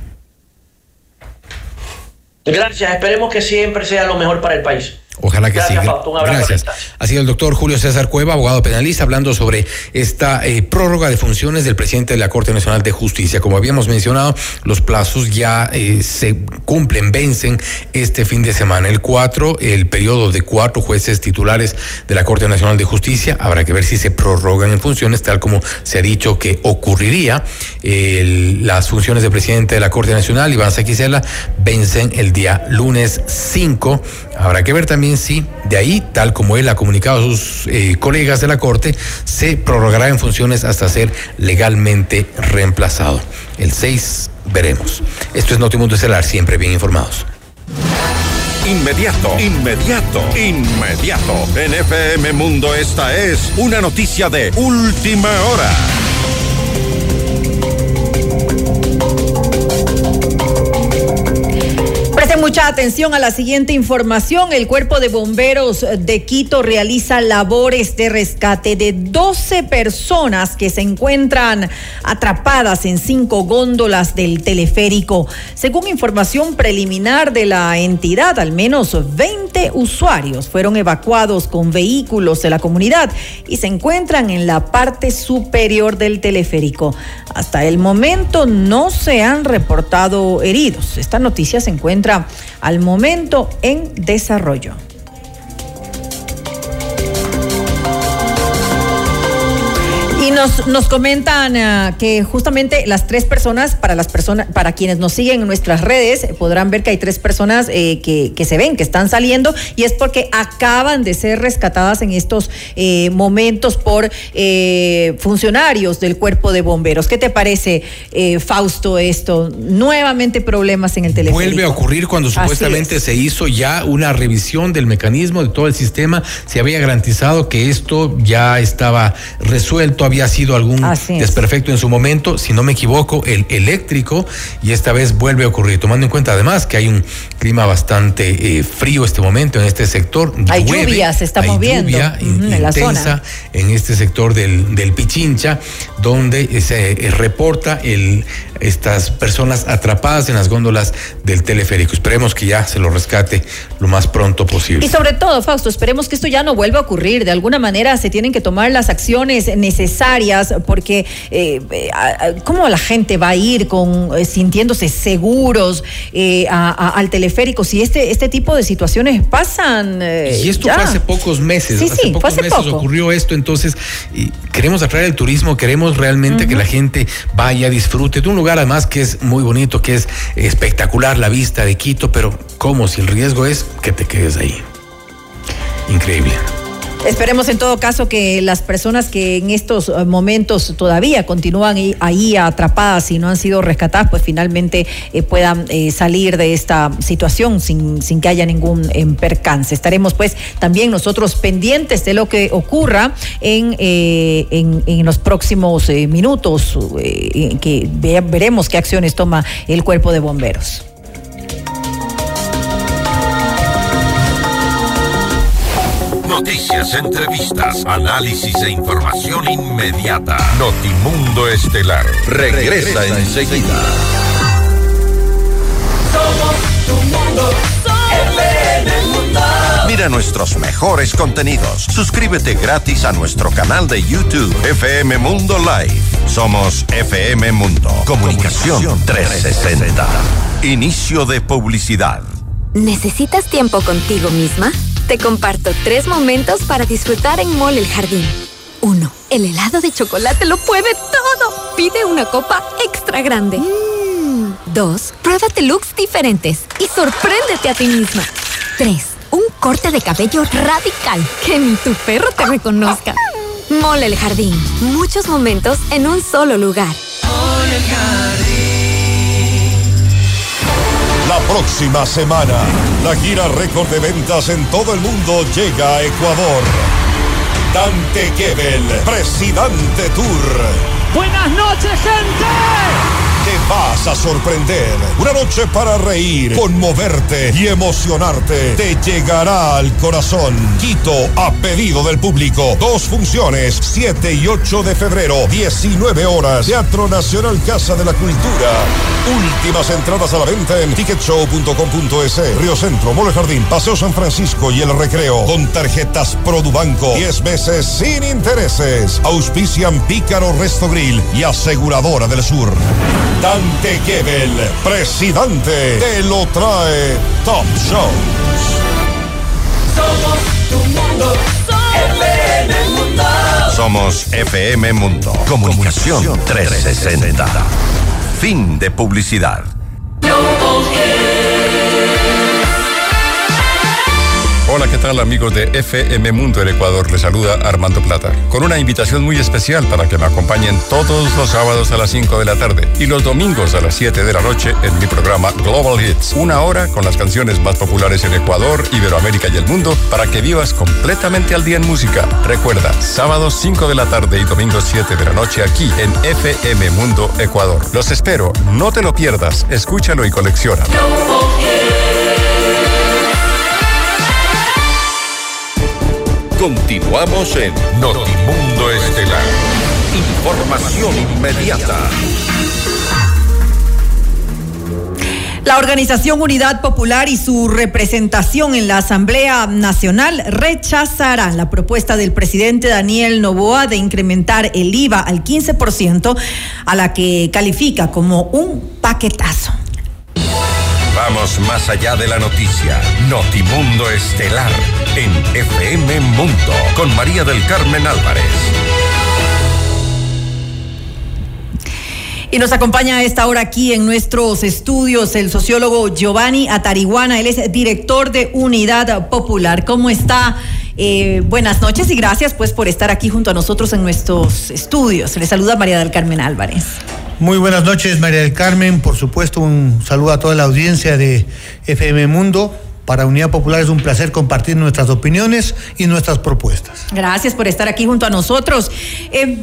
Gracias, esperemos que siempre sea lo mejor para el país. Ojalá que sí. Gracias. Ha sido el doctor Julio César Cueva, abogado penalista, hablando sobre esta eh, prórroga de funciones del presidente de la Corte Nacional de Justicia. Como habíamos mencionado, los plazos ya eh, se cumplen, vencen este fin de semana. El 4, el periodo de cuatro jueces titulares de la Corte Nacional de Justicia. Habrá que ver si se prorrogan en funciones, tal como se ha dicho que ocurriría. las funciones del presidente de la Corte Nacional, Iván Saquicela, vencen el día lunes 5. Habrá que ver también si de ahí, tal como él ha comunicado a sus eh, colegas de la Corte, se prorrogará en funciones hasta ser legalmente reemplazado. El 6 veremos. Esto es Notimundo Estelar, siempre bien informados. Inmediato, inmediato, inmediato. En FM Mundo esta es una noticia de última hora. Mucha atención a la siguiente información. El Cuerpo de Bomberos de Quito realiza labores de rescate de 12 personas que se encuentran atrapadas en cinco góndolas del teleférico. Según información preliminar de la entidad, al menos 20 usuarios fueron evacuados con vehículos de la comunidad y se encuentran en la parte superior del teleférico. Hasta el momento no se han reportado heridos. Esta noticia se encuentra al momento en desarrollo. Nos, nos comentan uh, que justamente las tres personas, para las personas, para quienes nos siguen en nuestras redes, podrán ver que hay tres personas eh, que, que, se ven, que están saliendo, y es porque acaban de ser rescatadas en estos eh, momentos por eh, funcionarios del cuerpo de bomberos. ¿Qué te parece, Fausto, esto? Nuevamente problemas en el teléfono. Vuelve a ocurrir cuando supuestamente se hizo ya una revisión del mecanismo, de todo el sistema, se había garantizado que esto ya estaba resuelto había sido algún desperfecto en su momento, si no me equivoco, el eléctrico, y esta vez vuelve a ocurrir, tomando en cuenta además que hay un clima bastante eh, frío este momento en este sector. Hay lluvia, se está moviendo lluvia en la zona. en este sector del, del Pichincha, donde se eh, reporta el estas personas atrapadas en las góndolas del teleférico. Esperemos que ya se lo rescate lo más pronto posible. Y sobre todo, Fausto, esperemos que esto ya no vuelva a ocurrir. De alguna manera se tienen que tomar las acciones necesarias porque eh, eh ¿cómo la gente va a ir con eh, sintiéndose seguros eh, al teleférico si este, este tipo de situaciones pasan? y esto fue hace pocos meses. Sí, hace pocos meses ocurrió esto, entonces queremos atraer el turismo, queremos realmente que la gente vaya, disfrute de un lugar además que es muy bonito, que es espectacular la vista de Quito, pero ¿cómo si el riesgo es que te quedes ahí? Increíble. Esperemos en todo caso que las personas que en estos eh, momentos todavía continúan ahí atrapadas y no han sido rescatadas, pues finalmente eh, puedan eh, salir de esta situación sin, sin que haya ningún percance. Estaremos pues también nosotros pendientes de lo que ocurra en, en, los próximos minutos, que veremos qué acciones toma el cuerpo de bomberos. Noticias, entrevistas, análisis e información inmediata. Notimundo Estelar regresa, enseguida. Somos tu mundo, mundo. Mira nuestros mejores contenidos. Suscríbete gratis a nuestro canal de YouTube FM Mundo Live. Somos FM Mundo. Comunicación 360. Inicio de publicidad. ¿Necesitas tiempo contigo misma? Te comparto tres momentos para disfrutar en Mall El Jardín. 1. El helado de chocolate lo puede todo. Pide una copa extra grande. 2. Pruébate looks diferentes y sorpréndete a ti misma. 3. Un corte de cabello radical que ni tu perro te reconozca. Mole el Jardín. Muchos momentos en un solo lugar. La próxima semana, la gira récord de ventas en todo el mundo llega a Ecuador. Dante Gebel, Presidente Tour. Buenas noches, gente te vas a sorprender. Una noche para reír, conmoverte y emocionarte. Te llegará al corazón. Quito a pedido del público. Dos funciones, 7 y 8 de febrero, 19 horas. Teatro Nacional Casa de la Cultura. Últimas entradas a la venta en ticketshow.com.es. Río Centro, Mole Jardín, Paseo San Francisco y el Recreo. Con tarjetas Produbanco. 10 meses sin intereses. Auspician Pícaro Resto Grill y Aseguradora del Sur. Dante Gebel, presidente, te lo trae Top Shows. Somos tu mundo, FM Mundo. Somos FM Mundo. Comunicación 360. Fin de publicidad. Hola, ¿qué tal amigos de FM Mundo el Ecuador? Les saluda Armando Plata, con una invitación muy especial para que me acompañen todos los sábados a las 5 de la tarde y los domingos a las 7 de la noche en mi programa Global Hits. Una hora con las canciones más populares en Ecuador, Iberoamérica y el mundo para que vivas completamente al día en música. Recuerda, sábados 5 de la tarde y domingos 7 de la noche aquí en FM Mundo Ecuador. Los espero, no te lo pierdas, escúchalo y colecciona. Continuamos en Notimundo Estelar. Información inmediata. La organización Unidad Popular y su representación en la Asamblea Nacional rechazarán la propuesta del presidente Daniel Novoa de incrementar el IVA al 15%, a la que califica como un paquetazo. Vamos más allá de la noticia. Notimundo Estelar en FM Mundo con María del Carmen Álvarez. Y nos acompaña a esta hora aquí en nuestros estudios el sociólogo Giovanni Atariguana. Él es director de Unidad Popular. ¿Cómo está? Eh, buenas noches y gracias pues por estar aquí junto a nosotros en nuestros estudios. Le saluda María del Carmen Álvarez. Muy buenas noches, María del Carmen. Por supuesto, un saludo a toda la audiencia de FM Mundo. Para Unidad Popular es un placer compartir nuestras opiniones y nuestras propuestas. Gracias por estar aquí junto a nosotros. Eh,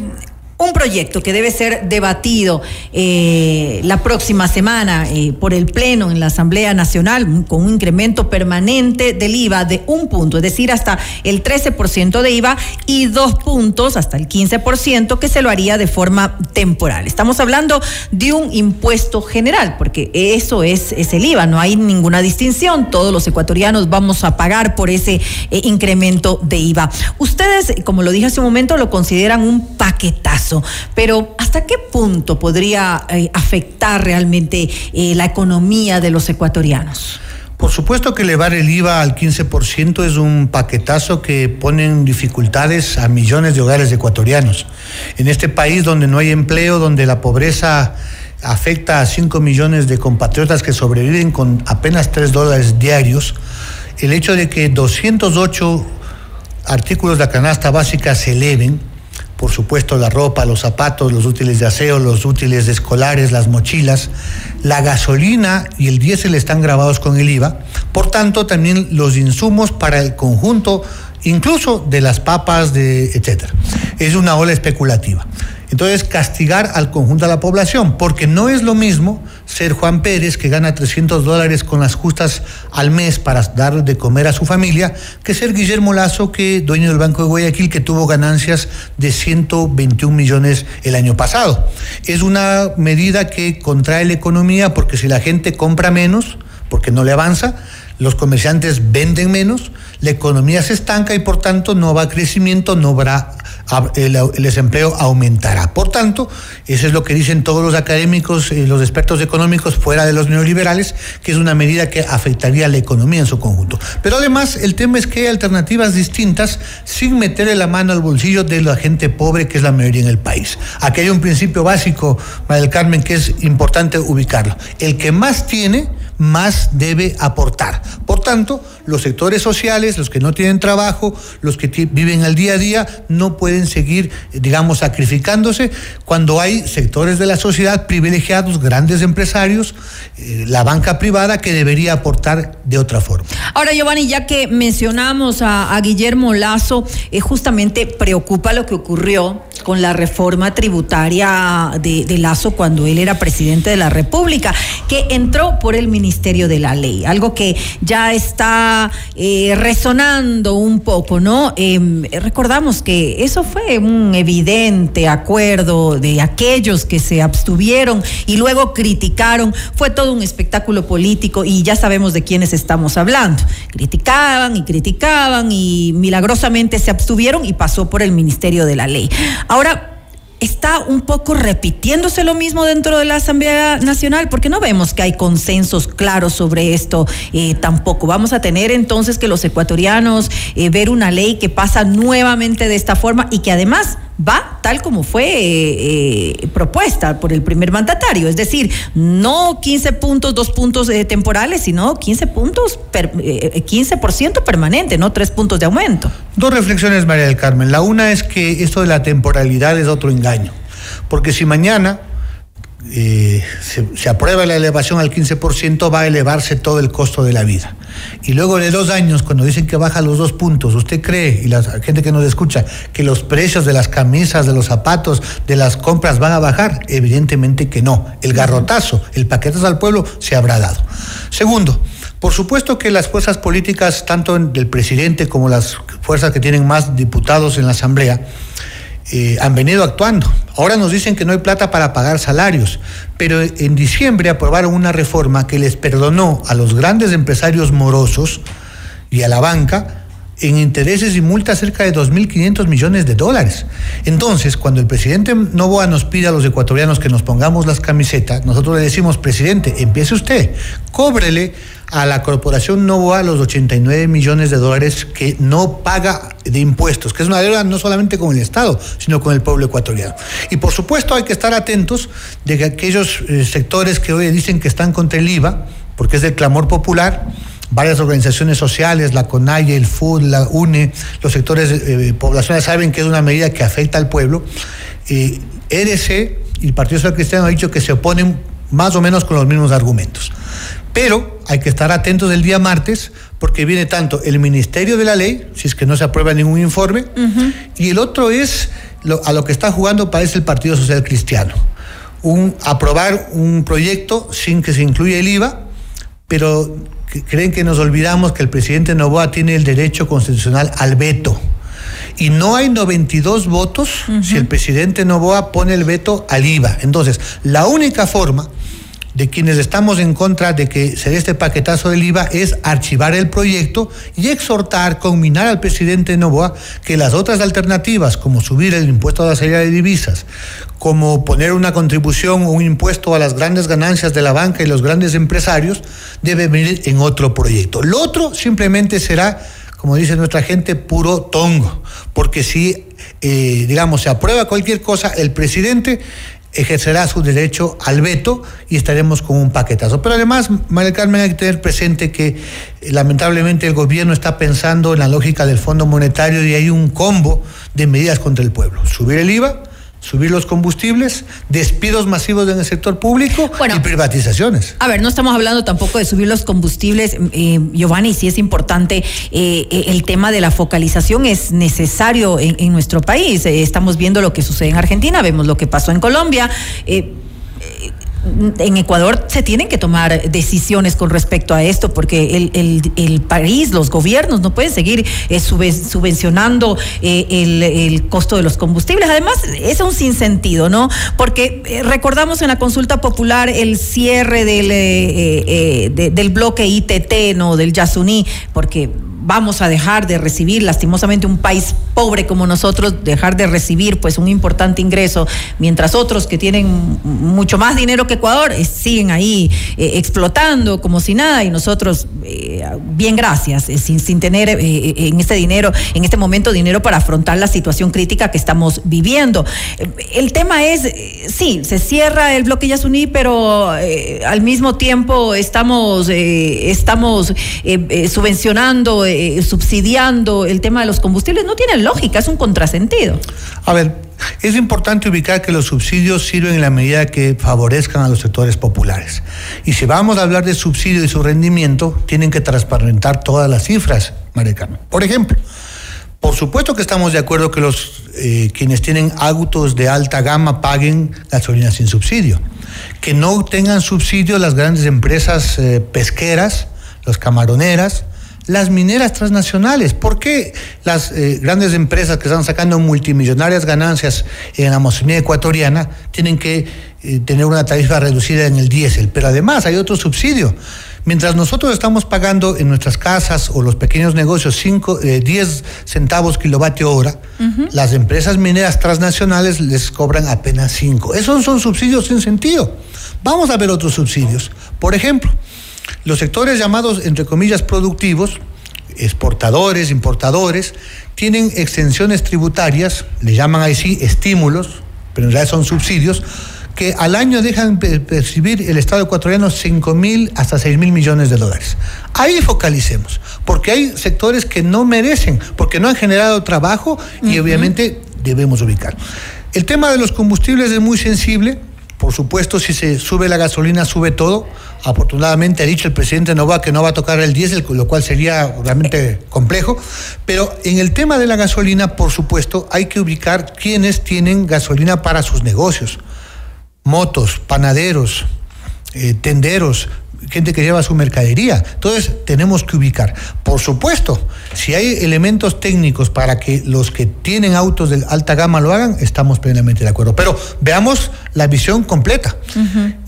un proyecto que debe ser debatido eh, la próxima semana eh, por el Pleno en la Asamblea Nacional con un incremento permanente del IVA de un punto, es decir, hasta el 13% de IVA y dos puntos hasta el 15% que se lo haría de forma temporal. Estamos hablando de un impuesto general, porque eso es, es el IVA, no hay ninguna distinción, todos los ecuatorianos vamos a pagar por ese eh, incremento de IVA. Ustedes, como lo dije hace un momento, lo consideran un paquetazo pero ¿hasta qué punto podría eh, afectar realmente eh, la economía de los ecuatorianos? Por supuesto que elevar el IVA al 15% es un paquetazo que pone en dificultades a millones de hogares ecuatorianos. En este país donde no hay empleo, donde la pobreza afecta a 5 millones de compatriotas que sobreviven con apenas 3 dólares diarios, el hecho de que 208 artículos de la canasta básica se eleven por supuesto la ropa, los zapatos, los útiles de aseo, los útiles escolares, las mochilas, la gasolina y el diésel están grabados con el IVA, por tanto también los insumos para el conjunto, incluso de las papas, de etcétera. Es una ola especulativa. Entonces, castigar al conjunto de la población, porque no es lo mismo ser Juan Pérez, que gana 300 dólares con las justas al mes para dar de comer a su familia, que ser Guillermo Lazo, que dueño del Banco de Guayaquil, que tuvo ganancias de 121 millones el año pasado. Es una medida que contrae la economía porque si la gente compra menos, porque no le avanza, los comerciantes venden menos, la economía se estanca y por tanto no va a crecimiento, no habrá el, desempleo aumentará. Por tanto, eso es lo que dicen todos los académicos y los expertos económicos fuera de los neoliberales, que es una medida que afectaría a la economía en su conjunto. Pero además, el tema es que hay alternativas distintas sin meterle la mano al bolsillo de la gente pobre, que es la mayoría en el país. Aquí hay un principio básico, María del Carmen, que es importante ubicarlo. El que más tiene, más debe aportar. Por tanto, los sectores sociales, los que no tienen trabajo, los que viven al día a día, no pueden seguir, digamos, sacrificándose cuando hay sectores de la sociedad privilegiados, grandes empresarios, eh, la banca privada que debería aportar de otra forma. Ahora, Giovanni, ya que mencionamos a, Guillermo Lazo, eh, justamente preocupa lo que ocurrió con la reforma tributaria de, de, Lazo cuando él era presidente de la República, que entró por el Ministerio de la Ley, algo que ya está eh, resonando un poco, ¿no? Em, recordamos que eso fue un evidente acuerdo de aquellos que se abstuvieron y luego criticaron, fue todo un espectáculo político y ya sabemos de quiénes estamos hablando. Criticaban y criticaban y milagrosamente se abstuvieron y pasó por el Ministerio de la Ley. Ahora, está un poco repitiéndose lo mismo dentro de la Asamblea Nacional, porque no vemos que hay consensos claros sobre esto eh, tampoco. Vamos a tener entonces que los ecuatorianos eh, ver una ley que pasa nuevamente de esta forma y que además va tal como fue eh, propuesta por el primer mandatario, es decir, no 15 puntos, dos puntos temporales, sino 15 puntos, per, 15% permanente, no tres puntos de aumento. Dos reflexiones, María del Carmen. La una es que esto de la temporalidad es otro engaño porque si mañana eh, se, aprueba la elevación al 15%, va a elevarse todo el costo de la vida. Y luego de dos años, cuando dicen que baja los dos puntos, ¿usted cree, y la gente que nos escucha, que los precios de las camisas, de los zapatos, de las compras van a bajar? Evidentemente que no. El garrotazo, el paquetazo al pueblo se habrá dado. Segundo, por supuesto que las fuerzas políticas, tanto del presidente como las fuerzas que tienen más diputados en la Asamblea, eh, han venido actuando. Ahora nos dicen que no hay plata para pagar salarios, pero en diciembre aprobaron una reforma que les perdonó a los grandes empresarios morosos y a la banca en intereses y multas cerca de 2.500 millones de dólares. Entonces, cuando el presidente Novoa nos pide a los ecuatorianos que nos pongamos las camisetas, nosotros le decimos, presidente, empiece usted, cóbrele a la corporación Novoa los 89 millones de dólares que no paga de impuestos, que es una deuda no solamente con el Estado, sino con el pueblo ecuatoriano. Y por supuesto hay que estar atentos de que aquellos eh, sectores que hoy dicen que están contra el IVA, porque es del clamor popular, varias organizaciones sociales, la CONAIE, el FUD, la UNE, los sectores eh, poblacionales saben que es una medida que afecta al pueblo. Eh, EDC y el Partido Social Cristiano han dicho que se oponen más o menos con los mismos argumentos. Pero hay que estar atentos el día martes porque viene tanto el Ministerio de la Ley, si es que no se aprueba ningún informe, y el otro es a lo que está jugando parece el Partido Social Cristiano. Un, aprobar un proyecto sin que se incluya el IVA, pero creen que nos olvidamos que el presidente Novoa tiene el derecho constitucional al veto. Y no hay 92 votos si el presidente Novoa pone el veto al IVA. Entonces, la única forma de quienes estamos en contra de que se dé este paquetazo del IVA es archivar el proyecto y exhortar, combinar al presidente Novoa que las otras alternativas, como subir el impuesto a la salida de divisas, como poner una contribución o un impuesto a las grandes ganancias de la banca y los grandes empresarios, debe venir en otro proyecto. Lo otro simplemente será, como dice nuestra gente, puro tongo, porque si, eh, digamos, se aprueba cualquier cosa, el presidente ejercerá su derecho al veto y estaremos con un paquetazo. Pero además, María Carmen, hay que tener presente que eh, lamentablemente el gobierno está pensando en la lógica del Fondo Monetario y hay un combo de medidas contra el pueblo. Subir el IVA, subir los combustibles, despidos masivos en el sector público y privatizaciones. A ver, no estamos hablando tampoco de subir los combustibles, eh, Giovanni, sí es importante eh, eh, el tema de la focalización, es necesario en, nuestro país. estamos viendo lo que sucede en Argentina, vemos lo que pasó en Colombia en Ecuador se tienen que tomar decisiones con respecto a esto, porque el, país, los gobiernos no pueden seguir eh, subvencionando eh, el, costo de los combustibles. Además, es un sinsentido, ¿no? Porque eh, recordamos en la consulta popular el cierre del, del bloque ITT, ¿no? Del Yasuní, porque vamos a dejar de recibir, lastimosamente un país pobre como nosotros, dejar de recibir pues un importante ingreso, mientras otros que tienen mucho más dinero que Ecuador eh, siguen ahí eh, explotando como si nada y nosotros, eh, bien gracias, sin, sin tener en este dinero, en este momento dinero para afrontar la situación crítica que estamos viviendo. El tema es, sí, se cierra el bloque Yasuní, pero al mismo tiempo estamos, estamos subvencionando, subsidiando el tema de los combustibles. No tiene lógica, es un contrasentido. A ver, es importante ubicar que los subsidios sirven en la medida que favorezcan a los sectores populares. Y si vamos a hablar de subsidio y su rendimiento, tienen que transparentar todas las cifras, Carmen. Por ejemplo, por supuesto que estamos de acuerdo que los eh, quienes tienen autos de alta gama paguen gasolina sin subsidio. Que no tengan subsidio las grandes empresas eh, pesqueras, las camaroneras, las mineras transnacionales. ¿Por qué las eh, grandes empresas que están sacando multimillonarias ganancias en la Amazonía ecuatoriana tienen que eh, tener una tarifa reducida en el diésel? Pero además hay otro subsidio. Mientras nosotros estamos pagando en nuestras casas o los pequeños negocios cinco, eh, 10 centavos kilovatio hora, las empresas mineras transnacionales les cobran apenas 5. Esos son subsidios sin sentido. Vamos a ver otros subsidios. Por ejemplo, los sectores llamados, entre comillas, productivos, exportadores, importadores, tienen extensiones tributarias, le llaman ahí sí estímulos, pero en realidad son subsidios, que al año dejan pe- percibir el Estado ecuatoriano 5 mil hasta 6 mil millones de dólares. Ahí focalicemos, porque hay sectores que no merecen, porque no han generado trabajo y obviamente debemos ubicar. El tema de los combustibles es muy sensible. Por supuesto, si se sube la gasolina, sube todo. Afortunadamente ha dicho el presidente Nova que no va a tocar el diésel, lo cual sería realmente complejo. Pero en el tema de la gasolina, por supuesto, hay que ubicar quienes tienen gasolina para sus negocios. Motos, panaderos, eh, tenderos, gente que lleva su mercadería. Entonces tenemos que ubicar. Por supuesto, si hay elementos técnicos para que los que tienen autos de alta gama lo hagan, estamos plenamente de acuerdo. Pero veamos la visión completa.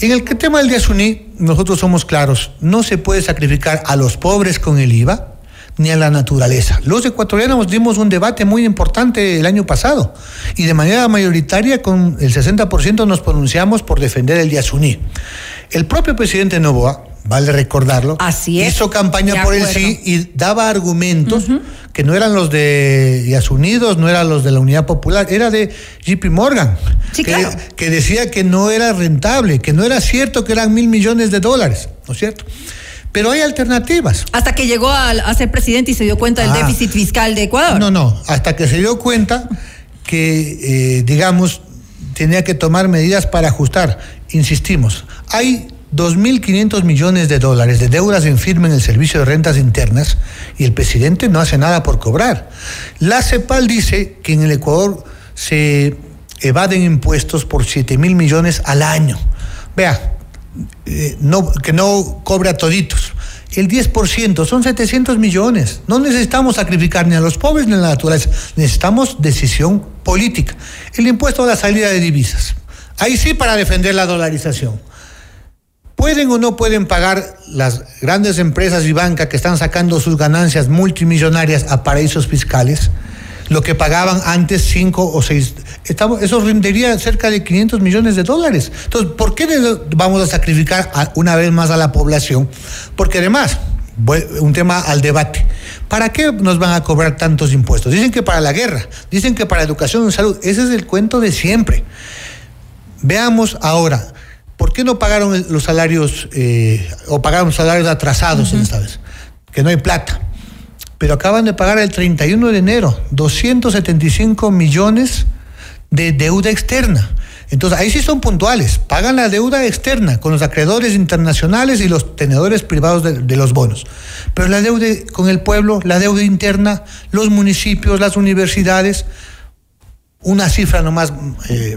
En el tema del Yasuní, nosotros somos claros, no se puede sacrificar a los pobres con el IVA ni a la naturaleza. Los ecuatorianos dimos un debate muy importante el año pasado y de manera mayoritaria con el 60% nos pronunciamos por defender el Yasuní. El propio presidente Novoa, vale recordarlo, hizo campaña por el sí y daba argumentos que no eran los de Yasunidos, no eran los de la Unidad Popular, era de JP Morgan, que, que decía que no era rentable, que no era cierto que eran mil millones de dólares, ¿no es cierto? Pero hay alternativas. Hasta que llegó a, a ser presidente y se dio cuenta del Ah. déficit fiscal de Ecuador. No, no, hasta que se dio cuenta que, eh, digamos, tenía que tomar medidas para ajustar. Insistimos, hay 2.500 millones de dólares de deudas en firme en el Servicio de Rentas Internas y el presidente no hace nada por cobrar. La CEPAL dice que en el Ecuador se evaden impuestos por 7 mil millones al año. Vea, eh, no, que no cobre a toditos. El 10% son 700 millones. No necesitamos sacrificar ni a los pobres ni a la naturaleza. Necesitamos decisión política. El impuesto a la salida de divisas. Ahí sí para defender la dolarización. ¿Pueden o no pueden pagar las grandes empresas y bancas que están sacando sus ganancias multimillonarias a paraísos fiscales? Lo que pagaban antes cinco o seis. Estamos, eso rendería cerca de 500 millones de dólares. Entonces, ¿por qué vamos a sacrificar a- una vez más a la población? Porque además, un tema al debate. ¿Para qué nos van a cobrar tantos impuestos? Dicen que para la guerra, dicen que para educación y salud. Ese es el cuento de siempre. Veamos ahora, ¿por qué no pagaron los salarios eh, o pagaron salarios atrasados en esta vez? Que no hay plata. Pero acaban de pagar el 31 de enero 275 millones de deuda externa. Entonces, ahí sí son puntuales. Pagan la deuda externa con los acreedores internacionales y los tenedores privados de, los bonos. Pero la deuda con el pueblo, la deuda interna, los municipios, las universidades, una cifra nomás, eh,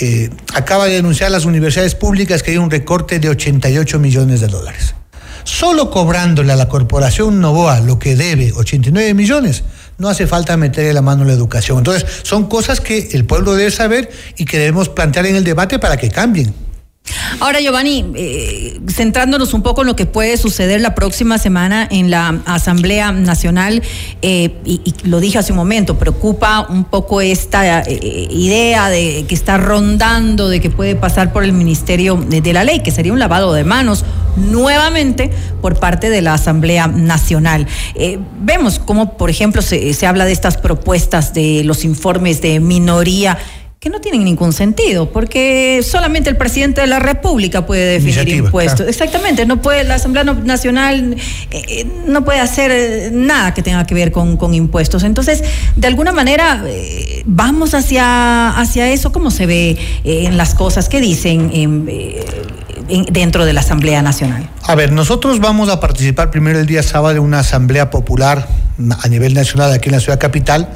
eh, acaba de denunciar las universidades públicas que hay un recorte de 88 millones de dólares. Solo cobrándole a la corporación Novoa lo que debe, 89 millones, no hace falta meterle la mano en la educación. Entonces, son cosas que el pueblo debe saber y que debemos plantear en el debate para que cambien. Ahora, Giovanni, eh, centrándonos un poco en lo que puede suceder la próxima semana en la Asamblea Nacional, eh, y, lo dije hace un momento, preocupa un poco esta eh, idea de que está rondando de que puede pasar por el Ministerio de, la Ley, que sería un lavado de manos nuevamente por parte de la Asamblea Nacional. Vemos cómo, por ejemplo, se, se habla de estas propuestas de los informes de minoría que no tienen ningún sentido, porque solamente el presidente de la República puede definir Iniciativa, impuestos. claro. Exactamente, no puede, la Asamblea Nacional eh, eh, no puede hacer eh, nada que tenga que ver con, con impuestos. Entonces, de alguna manera, eh, vamos hacia, hacia eso, ¿cómo se ve eh, en las cosas que dicen en, en- dentro de la Asamblea Nacional? A ver, nosotros vamos a participar primero el día sábado de una asamblea popular a nivel nacional aquí en la ciudad capital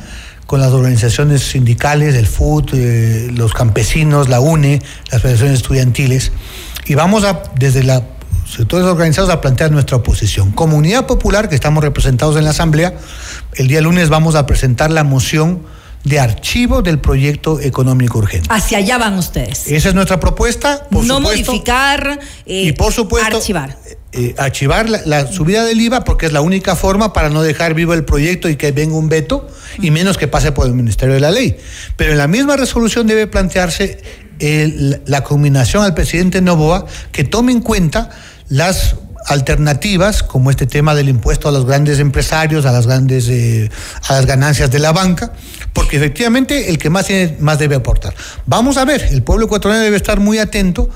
con las organizaciones sindicales, el FUT, eh, los campesinos, la UNE, las federaciones estudiantiles y vamos a desde la sectores organizados a plantear nuestra oposición. Como Unidad Popular, que estamos representados en la Asamblea, el día lunes vamos a presentar la moción de archivo del proyecto económico urgente. Hacia allá van ustedes. Esa es nuestra propuesta. Por no supuesto, modificar, eh, y por supuesto, archivar. eh, archivar la, la subida del IVA porque es la única forma para no dejar vivo el proyecto y que venga un veto y menos que pase por el Ministerio de la Ley. Pero en la misma resolución debe plantearse el- la combinación al presidente Novoa que tome en cuenta las alternativas como este tema del impuesto a los grandes empresarios, a las grandes eh, a las ganancias de la banca, porque efectivamente el que más tiene más debe aportar. Vamos a ver, el pueblo ecuatoriano debe estar muy atento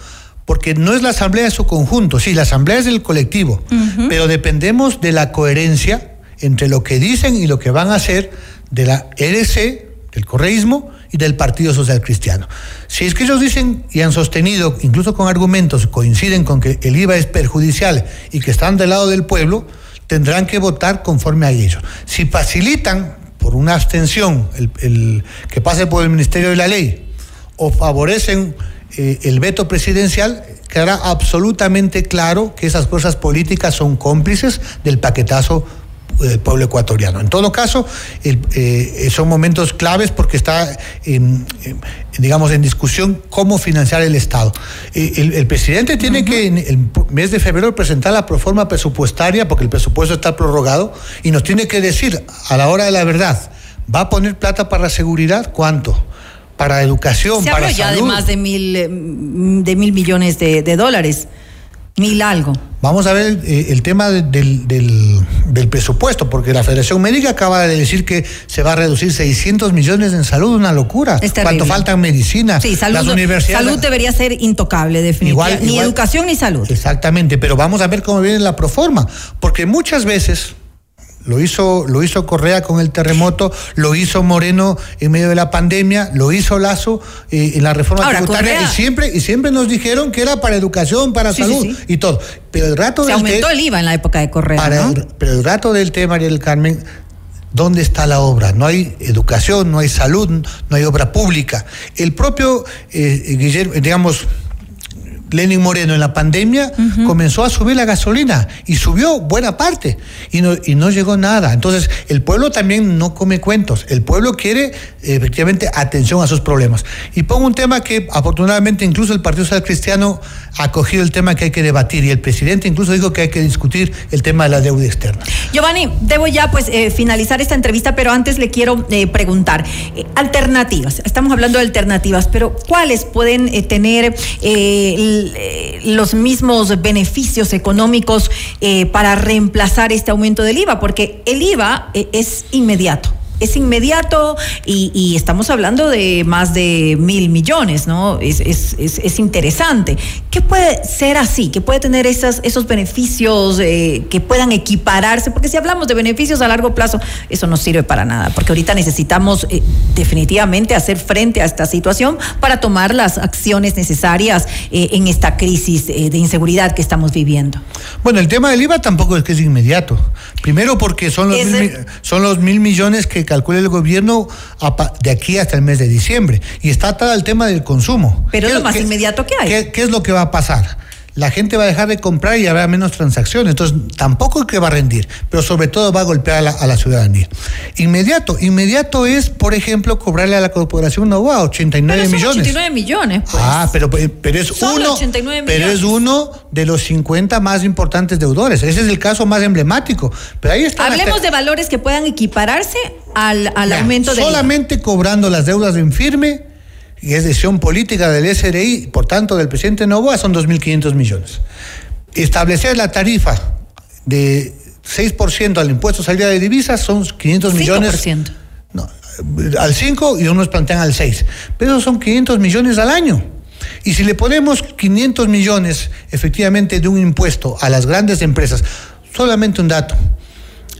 porque no es la asamblea en su conjunto, sí, la asamblea es del colectivo, pero dependemos de la coherencia entre lo que dicen y lo que van a hacer de la RC, del correísmo y del Partido Social Cristiano. Si es que ellos dicen y han sostenido, incluso con argumentos, coinciden con que el IVA es perjudicial y que están del lado del pueblo, tendrán que votar conforme a ellos. Si facilitan por una abstención el, que pase por el Ministerio de la Ley o favorecen eh, el veto presidencial, quedará absolutamente claro que esas fuerzas políticas son cómplices del paquetazo del pueblo ecuatoriano. En todo caso, el, eh, son momentos claves porque está, en, en, digamos, en discusión cómo financiar el Estado. Eh, el, el, presidente tiene uh -huh. que en el mes de febrero presentar la proforma presupuestaria porque el presupuesto está prorrogado y nos tiene que decir a la hora de la verdad, ¿va a poner plata para la seguridad? ¿Cuánto? para educación, Se para ya salud. de más de mil, eh, de mil millones de, de dólares, mil algo. Vamos a ver eh, el tema de- del, del- del presupuesto, porque la Federación Médica acaba de decir que se va a reducir 600 millones en salud, una locura. ¿Cuánto falta en medicina? Sí, salud, Las universidades. salud debería ser intocable, definitivamente. Igual- ni igual- educación ni salud. Exactamente, pero vamos a ver cómo viene la proforma, porque muchas veces lo hizo, lo hizo Correa con el terremoto, lo hizo Moreno en medio de la pandemia, lo hizo Lazo eh, en la reforma Ahora, tributaria Correa- y siempre y siempre nos dijeron que era para educación, para Sí, salud sí, sí. y todo. Pero el rato Se del aumentó el IVA en la época de Correa. para ¿no? el- pero el rato del tema, María del Carmen, ¿dónde está la obra? No hay educación, no hay salud, no hay obra pública. El propio eh, Guillermo, digamos, Lenin Moreno en la pandemia comenzó a subir la gasolina y subió buena parte y no, y no llegó nada. Entonces, el pueblo también no come cuentos. El pueblo quiere efectivamente atención a sus problemas. Y pongo un tema que afortunadamente incluso el Partido Social Cristiano ha cogido el tema que hay que debatir y el presidente incluso dijo que hay que discutir el tema de la deuda externa. Giovanni, debo ya pues eh, finalizar esta entrevista, pero antes le quiero eh, preguntar, eh, alternativas, estamos hablando de alternativas, pero ¿cuáles pueden tener eh, los mismos beneficios económicos eh, para reemplazar este aumento del IVA? Porque el IVA eh, es inmediato. Es inmediato y, y estamos hablando de más de mil millones, ¿no? Es, es, es, es interesante. ¿Qué puede ser así? ¿Qué puede tener esas, esos beneficios eh, que puedan equipararse? Porque si hablamos de beneficios a largo plazo, eso no sirve para nada, porque ahorita necesitamos eh, definitivamente hacer frente a esta situación para tomar las acciones necesarias eh, en esta crisis de inseguridad que estamos viviendo. Bueno, el tema del IVA tampoco es que es inmediato. Primero porque son los, Es mil, el- mi- son los mil millones que calcula el gobierno de aquí hasta el mes de diciembre. Y está atado al tema del consumo. Pero es ¿Qué- lo más inmediato que hay. ¿qué, qué es lo que va a pasar? La gente va a dejar de comprar y habrá menos transacciones. Entonces, tampoco es que va a rendir, pero sobre todo va a golpear a la, a la ciudadanía. Inmediato, inmediato es, por ejemplo, cobrarle a la Corporación Novoa 89 Pero son millones. 89 millones, pues. Ah, pero, pero es Solo uno, 89 pero es uno de los 50 más importantes deudores. Ese es el caso más emblemático. Pero ahí está. Hablemos de valores que puedan equipararse al, al aumento de Solamente cobrando las deudas en firme, y es decisión política del SRI, por tanto del presidente Novoa, son 2.500 millones. Establecer la tarifa de 6% al impuesto de salida de divisas son 500 millones. 5%. No, al 5 y unos plantean al 6. Pero son 500 millones al año. Y si le ponemos 500 millones efectivamente de un impuesto a las grandes empresas, solamente un dato.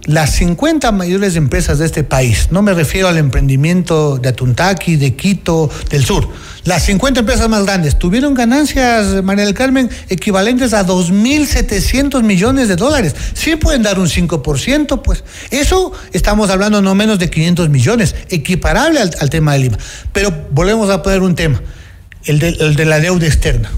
Las 50 mayores empresas de este país, no me refiero al emprendimiento de Atuntaqui, de Quito, del sur, las 50 empresas más grandes tuvieron ganancias, María del Carmen, equivalentes a 2.700 millones de dólares. Sí pueden dar un 5%, pues. Eso estamos hablando no menos de 500 millones, equiparable al, tema del IVA. Pero volvemos a poner un tema, el de, el de la deuda externa.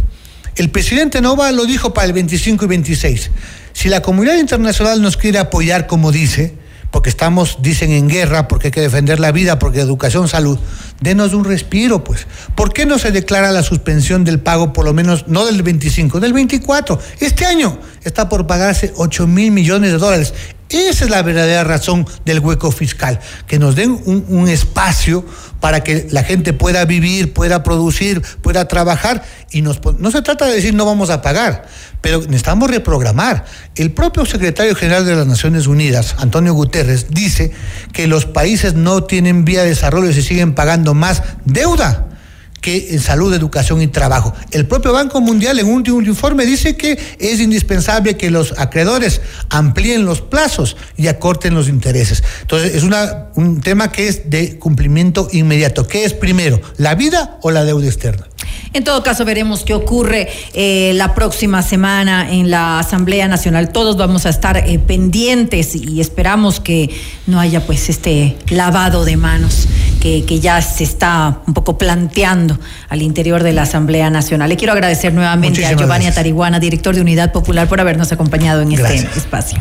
El presidente Nova lo dijo para el 25 y 26. Si la comunidad internacional nos quiere apoyar como dice, porque estamos, dicen, en guerra, porque hay que defender la vida, porque educación, salud, denos un respiro, pues. ¿Por qué no se declara la suspensión del pago, por lo menos, no del 25, del 24? Este año está por pagarse 8 mil millones de dólares. Esa es la verdadera razón del hueco fiscal, que nos den un, espacio para que la gente pueda vivir, pueda producir, pueda trabajar y nos, no se trata de decir no vamos a pagar, pero necesitamos reprogramar. El propio secretario general de las Naciones Unidas, Antonio Guterres, dice que los países no tienen vía de desarrollo y se siguen pagando más deuda que en salud, educación y trabajo. El propio Banco Mundial en un informe dice que es indispensable que los acreedores amplíen los plazos y acorten los intereses. Entonces, es un tema que es de cumplimiento inmediato. ¿Qué es primero, la vida o la deuda externa? En todo caso, veremos qué ocurre eh, la próxima semana en la Asamblea Nacional. Todos vamos a estar eh, pendientes y esperamos que no haya pues este lavado de manos que, que, ya se está un poco planteando al interior de la Asamblea Nacional. Le quiero agradecer nuevamente Muchísimas a Giovanni gracias. Atarihuana, director de Unidad Popular, por habernos acompañado en Gracias. este espacio.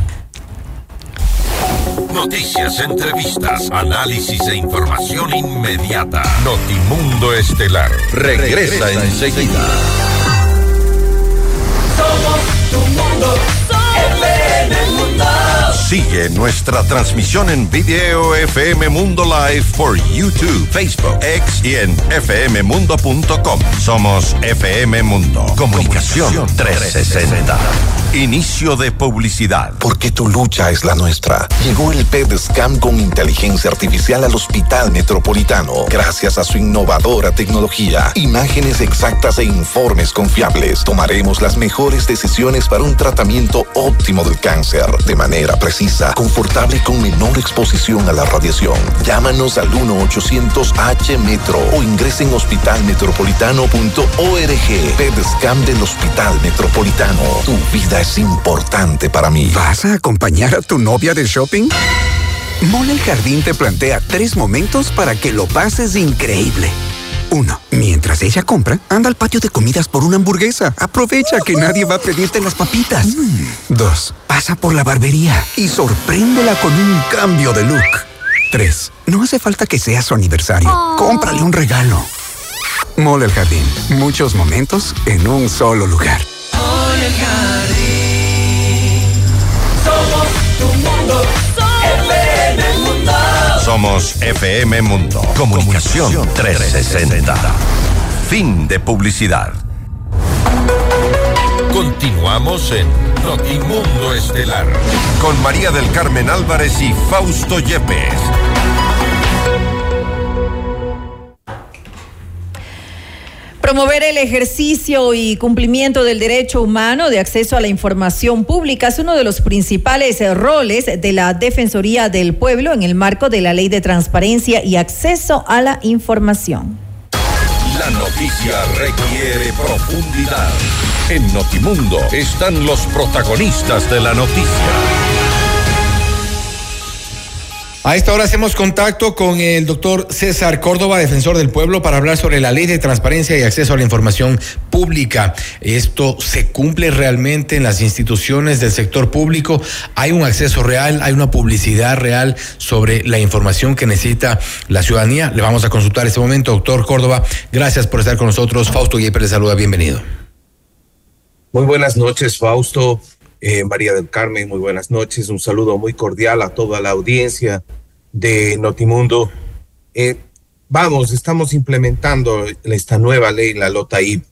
Noticias, entrevistas, análisis e información inmediata. Notimundo Estelar regresa enseguida. Somos tu mundo. Mundo. Sigue nuestra transmisión en video FM Mundo Live por YouTube, Facebook, X y en fmmundo.com. Somos FM Mundo. Comunicación 360. Inicio de publicidad. Porque tu lucha es la nuestra. Llegó el PEDSCAM con inteligencia artificial al Hospital Metropolitano. Gracias a su innovadora tecnología, imágenes exactas e informes confiables, tomaremos las mejores decisiones para un tratamiento óptimo del cáncer, de manera precisa, confortable y con menor exposición a la radiación. Llámanos al 1-800-H-METRO o ingresen hospitalmetropolitano.org. PEDSCAM del Hospital Metropolitano. Tu vida es importante para mí. ¿Vas a acompañar a tu novia de shopping? Mole el Jardín te plantea tres momentos para que lo pases increíble. Uno, mientras ella compra, anda al patio de comidas por una hamburguesa. Aprovecha que nadie va a pedirte las papitas. Dos, pasa por la barbería y sorpréndela con un cambio de look. Tres, no hace falta que sea su aniversario. Cómprale un regalo. Mole el Jardín, muchos momentos en un solo lugar. Mole el Jardín. Somos tu mundo. FM Mundo. Somos FM Mundo. Comunicación 360. Fin de publicidad. Continuamos en Notimundo Estelar con María del Carmen Álvarez y Fausto Yepes. Promover el ejercicio y cumplimiento del derecho humano de acceso a la información pública es uno de los principales roles de la Defensoría del Pueblo en el marco de la Ley de Transparencia y Acceso a la Información. La noticia requiere profundidad. En Notimundo están los protagonistas de la noticia. A esta hora hacemos contacto con el doctor César Córdoba, defensor del pueblo, para hablar sobre la ley de transparencia y acceso a la información pública. ¿Esto se cumple realmente en las instituciones del sector público? ¿Hay un acceso real? ¿Hay una publicidad real sobre la información que necesita la ciudadanía? Le vamos a consultar este momento, doctor Córdoba. Gracias por estar con nosotros. Fausto Guiper le saluda. Bienvenido. Muy buenas noches, Fausto. Eh, María del Carmen, muy buenas noches. Un saludo muy cordial a toda la audiencia de Notimundo. Eh, vamos, estamos implementando esta nueva ley, la LOTAIP.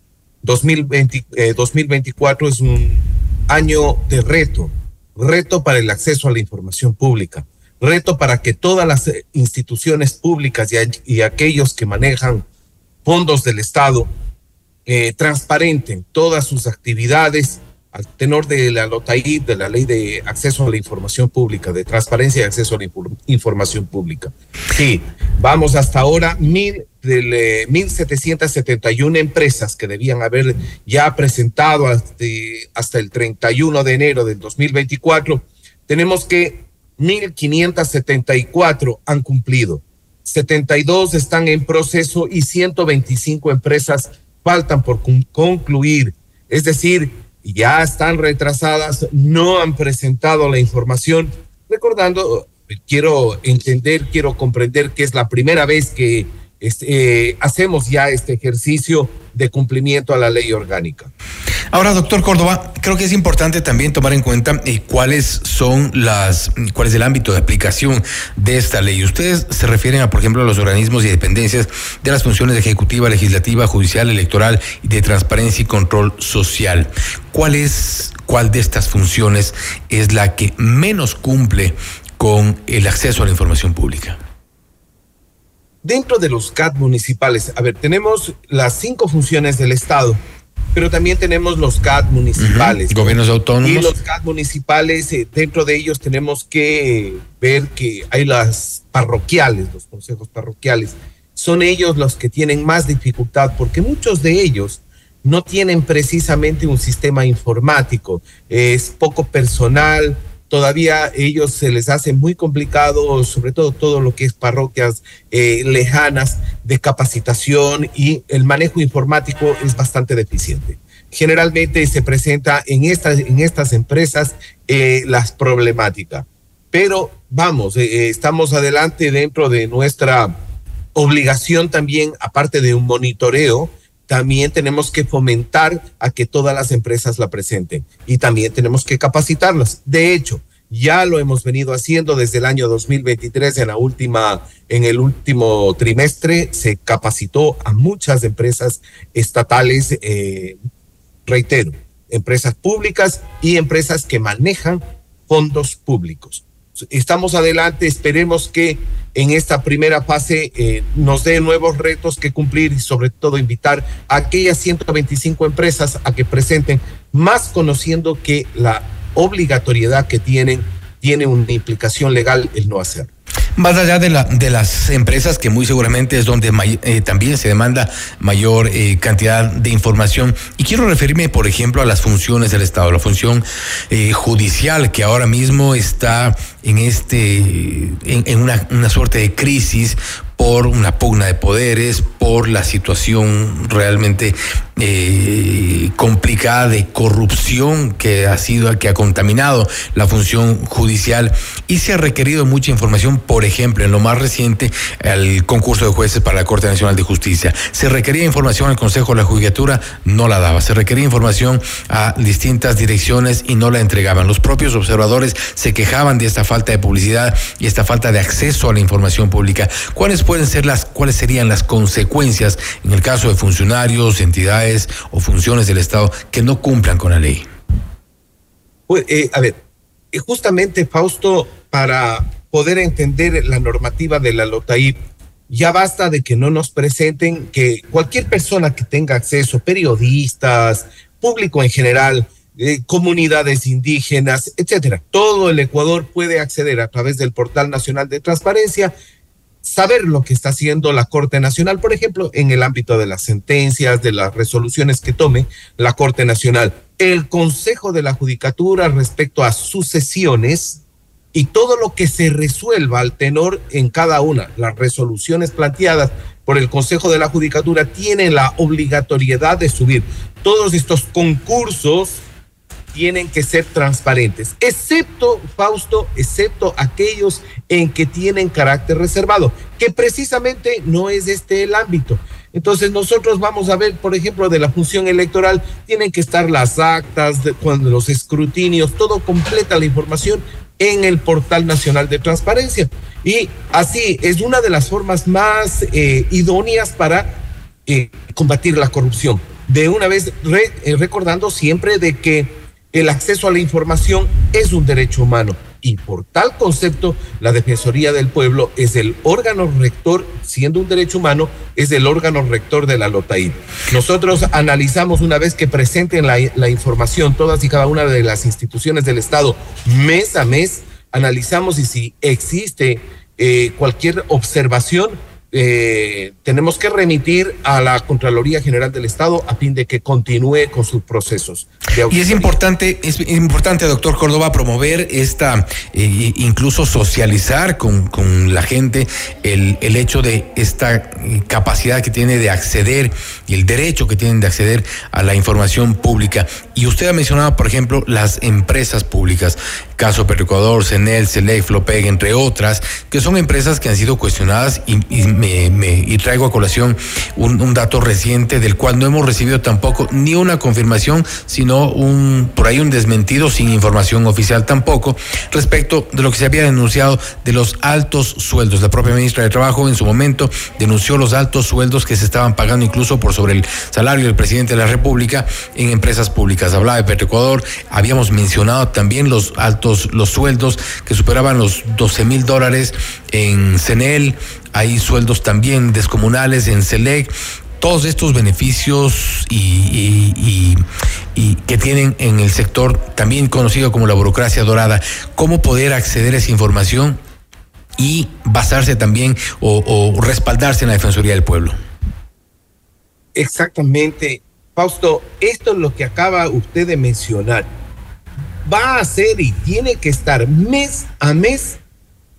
2020, 2024 es un año de reto, reto para el acceso a la información pública, reto para que todas las instituciones públicas y, aquellos que manejan fondos del Estado eh, transparenten todas sus actividades al tenor de la LOTAI, de la Ley de Acceso a la Información Pública, de Transparencia y Acceso a la Información Pública. Sí, vamos hasta ahora, mil, de, 1.771 empresas que debían haber ya presentado hasta, hasta el 31 de enero del 2024. Tenemos que 1.574 han cumplido, 72 están en proceso y 125 empresas faltan por concluir. Es decir, ya están retrasadas, no han presentado la información. Recordando, quiero entender, quiero comprender que es la primera vez que este, hacemos ya este ejercicio de cumplimiento a la ley orgánica. Ahora, doctor Córdoba, creo que es importante también tomar en cuenta eh, cuáles son las, cuál es el ámbito de aplicación de esta ley. Ustedes se refieren a, por ejemplo, a los organismos y dependencias de las funciones ejecutiva, legislativa, judicial, electoral y de transparencia y control social. ¿Cuál es, cuál de estas funciones es la que menos cumple con el acceso a la información pública? Dentro de los CAT municipales, a ver, tenemos las cinco funciones del Estado, pero también tenemos los CAT municipales. Gobiernos autónomos. Y los CAT municipales, eh, dentro de ellos tenemos que ver que hay las parroquiales, los consejos parroquiales. Son ellos los que tienen más dificultad porque muchos de ellos no tienen precisamente un sistema informático, es poco personal, todavía ellos se les hace muy complicado, sobre todo todo lo que es parroquias eh, lejanas de capacitación y el manejo informático es bastante deficiente. Generalmente se presenta en estas, en estas empresas eh, las problemáticas, pero vamos, eh, estamos adelante dentro de nuestra obligación también, aparte de un monitoreo, también tenemos que fomentar a que todas las empresas la presenten y también tenemos que capacitarlas. De hecho, ya lo hemos venido haciendo desde el año 2023 en la última en el último trimestre se capacitó a muchas empresas estatales eh, reitero empresas públicas y empresas que manejan fondos públicos estamos adelante esperemos que en esta primera fase eh, nos dé nuevos retos que cumplir y sobre todo invitar a aquellas 125 empresas a que presenten, más conociendo que la obligatoriedad que tienen tiene una implicación legal el no hacer. Más allá de, la, de las empresas, que muy seguramente es donde eh, también se demanda mayor eh, cantidad de información, y quiero referirme, por ejemplo, a las funciones del Estado, la función judicial, que ahora mismo está en este, en, una, una suerte de crisis por una pugna de poderes, por la situación realmente eh, complicada de corrupción que ha sido, que ha contaminado la función judicial y se ha requerido mucha información, por ejemplo, en lo más reciente, el concurso de jueces para la Corte Nacional de Justicia. Se requería información al Consejo de la Judicatura, no la daba. Se requería información a distintas direcciones y no la entregaban. Los propios observadores se quejaban de esta falta de publicidad y esta falta de acceso a la información pública. ¿Cuáles pueden ser las, cuáles serían las consecuencias en el caso de funcionarios, entidades o funciones del Estado que no cumplan con la ley? Eh, a ver, eh, justamente Fausto, para poder entender la normativa de la LOTAIP, ya basta de que no nos presenten que cualquier persona que tenga acceso, periodistas, público en general, eh, comunidades indígenas, etcétera. Todo el Ecuador puede acceder a través del Portal Nacional de Transparencia saber lo que está haciendo la Corte Nacional, por ejemplo, en el ámbito de las sentencias, de las resoluciones que tome la Corte Nacional. El Consejo de la Judicatura respecto a sucesiones, y todo lo que se resuelva al tenor en cada una, las resoluciones planteadas por el Consejo de la Judicatura tienen la obligatoriedad de subir. Todos estos concursos tienen que ser transparentes, excepto, Fausto, excepto aquellos en que tienen carácter reservado, que precisamente no es este el ámbito. Entonces nosotros vamos a ver, por ejemplo, de la función electoral, tienen que estar las actas, cuando los escrutinios, todo completa la información en el portal nacional de transparencia. Y así es una de las formas más eh, idóneas para eh, combatir la corrupción. De una vez re, eh, recordando siempre de que el acceso a la información es un derecho humano y por tal concepto la Defensoría del Pueblo es el órgano rector, siendo un derecho humano, es el órgano rector de la LOTAID. Nosotros analizamos una vez que presenten la, información todas y cada una de las instituciones del Estado mes a mes, analizamos y si existe eh, cualquier observación, eh, tenemos que remitir a la Contraloría General del Estado a fin de que continúe con sus procesos. Y es importante, es importante, doctor Córdoba, promover esta, eh, incluso socializar con, con la gente el, el, hecho de esta capacidad que tiene de acceder y el derecho que tienen de acceder a la información pública. Y usted ha mencionado, por ejemplo, las empresas públicas, caso Petroecuador, CENEL, CELEC, FLOPEG, entre otras, que son empresas que han sido cuestionadas y, y y traigo a colación un, un, dato reciente del cual no hemos recibido tampoco ni una confirmación, sino un por ahí un desmentido sin información oficial tampoco respecto de lo que se había denunciado de los altos sueldos. La propia ministra de Trabajo en su momento denunció los altos sueldos que se estaban pagando incluso por sobre el salario del presidente de la República en empresas públicas. Hablaba de Petroecuador, habíamos mencionado también los altos los sueldos que superaban los 12 mil dólares en CENEL, hay sueldos también descomunales en SELEC, todos estos beneficios y, que tienen en el sector también conocido como la burocracia dorada, cómo poder acceder a esa información y basarse también o, o respaldarse en la Defensoría del Pueblo. Exactamente. Fausto, esto es lo que acaba usted de mencionar. Va a ser y tiene que estar mes a mes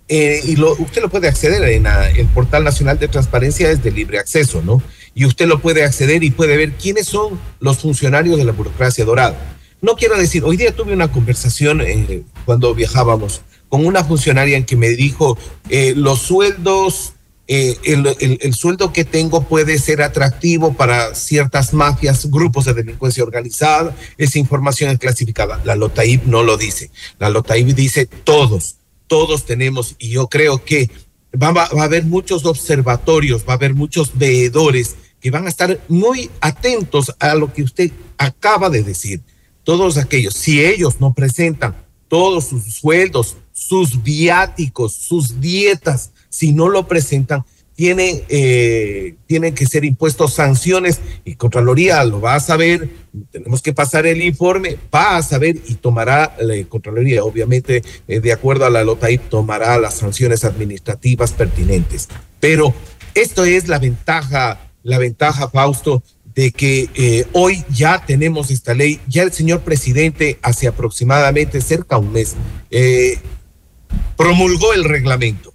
eh, y lo, usted lo puede acceder en la, el portal nacional de transparencia es de libre acceso, ¿no? Y usted lo puede acceder y puede ver quiénes son los funcionarios de la burocracia dorada. No quiero decir, hoy día tuve una conversación eh, cuando viajábamos con una funcionaria en que me dijo, eh, los sueldos, el, el, el, sueldo que tengo puede ser atractivo para ciertas mafias, grupos de delincuencia organizada, esa información es clasificada. La LOTAIP no lo dice. La LOTAIP dice todos todos tenemos y yo creo que va, a haber muchos observatorios, va a haber muchos veedores que van a estar muy atentos a lo que usted acaba de decir. Todos aquellos, si ellos no presentan todos sus sueldos, sus viáticos, sus dietas, si no lo presentan, tienen, eh, tienen que ser impuestos sanciones y Contraloría lo va a saber, tenemos que pasar el informe, va a saber y tomará la Contraloría, obviamente, eh, de acuerdo a la LOTAIP, tomará las sanciones administrativas pertinentes. Pero esto es la ventaja, la ventaja, Fausto, de que eh, hoy ya tenemos esta ley, ya el señor presidente hace aproximadamente cerca de un mes eh, promulgó el reglamento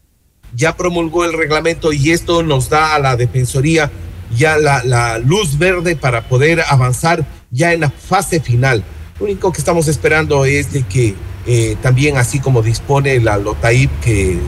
ya promulgó el reglamento y esto nos da a la Defensoría ya la, luz verde para poder avanzar ya en la fase final. Lo único que estamos esperando es de que eh, también, así como dispone la LOTAIP, que,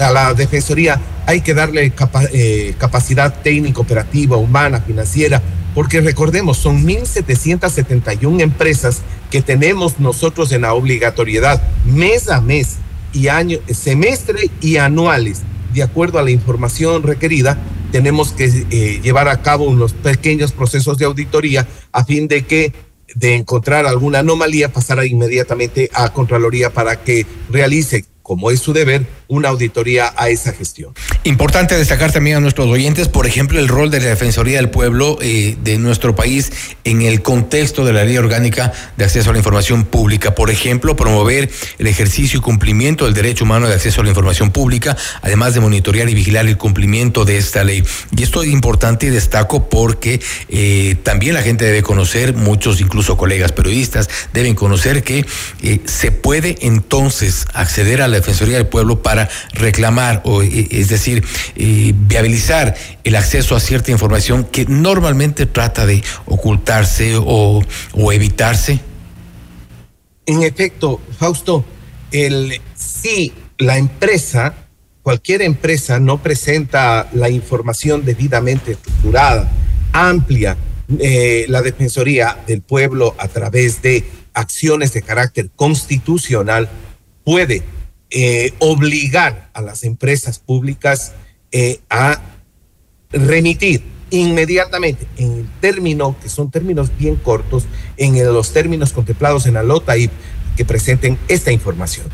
a la Defensoría hay que darle eh, capacidad técnica, operativa, humana, financiera, porque recordemos, son 1.771 empresas que tenemos nosotros en la obligatoriedad mes a mes y semestre y anuales. De acuerdo a la información requerida, tenemos que eh, llevar a cabo unos pequeños procesos de auditoría a fin de que de encontrar alguna anomalía pasara inmediatamente a Contraloría para que realice, como es su deber, una auditoría a esa gestión. Importante destacar también a nuestros oyentes, por ejemplo, el rol de la Defensoría del Pueblo eh, de nuestro país en el contexto de la Ley Orgánica de Acceso a la Información Pública. Por ejemplo, promover el ejercicio y cumplimiento del derecho humano de acceso a la información pública, además de monitorear y vigilar el cumplimiento de esta ley. Y esto es importante y destaco porque eh, también la gente debe conocer, muchos incluso colegas periodistas deben conocer que eh, se puede entonces acceder a la Defensoría del Pueblo para reclamar, o, eh, es decir, eh, viabilizar el acceso a cierta información que normalmente trata de ocultarse o, evitarse? En efecto, Fausto, si la empresa, cualquier empresa no presenta la información debidamente estructurada, amplia, eh, la Defensoría del Pueblo a través de acciones de carácter constitucional puede eh, obligar a las empresas públicas eh, a remitir inmediatamente en el término, que son términos bien cortos, en el- los términos contemplados en la LOTAIP, que presenten esta información.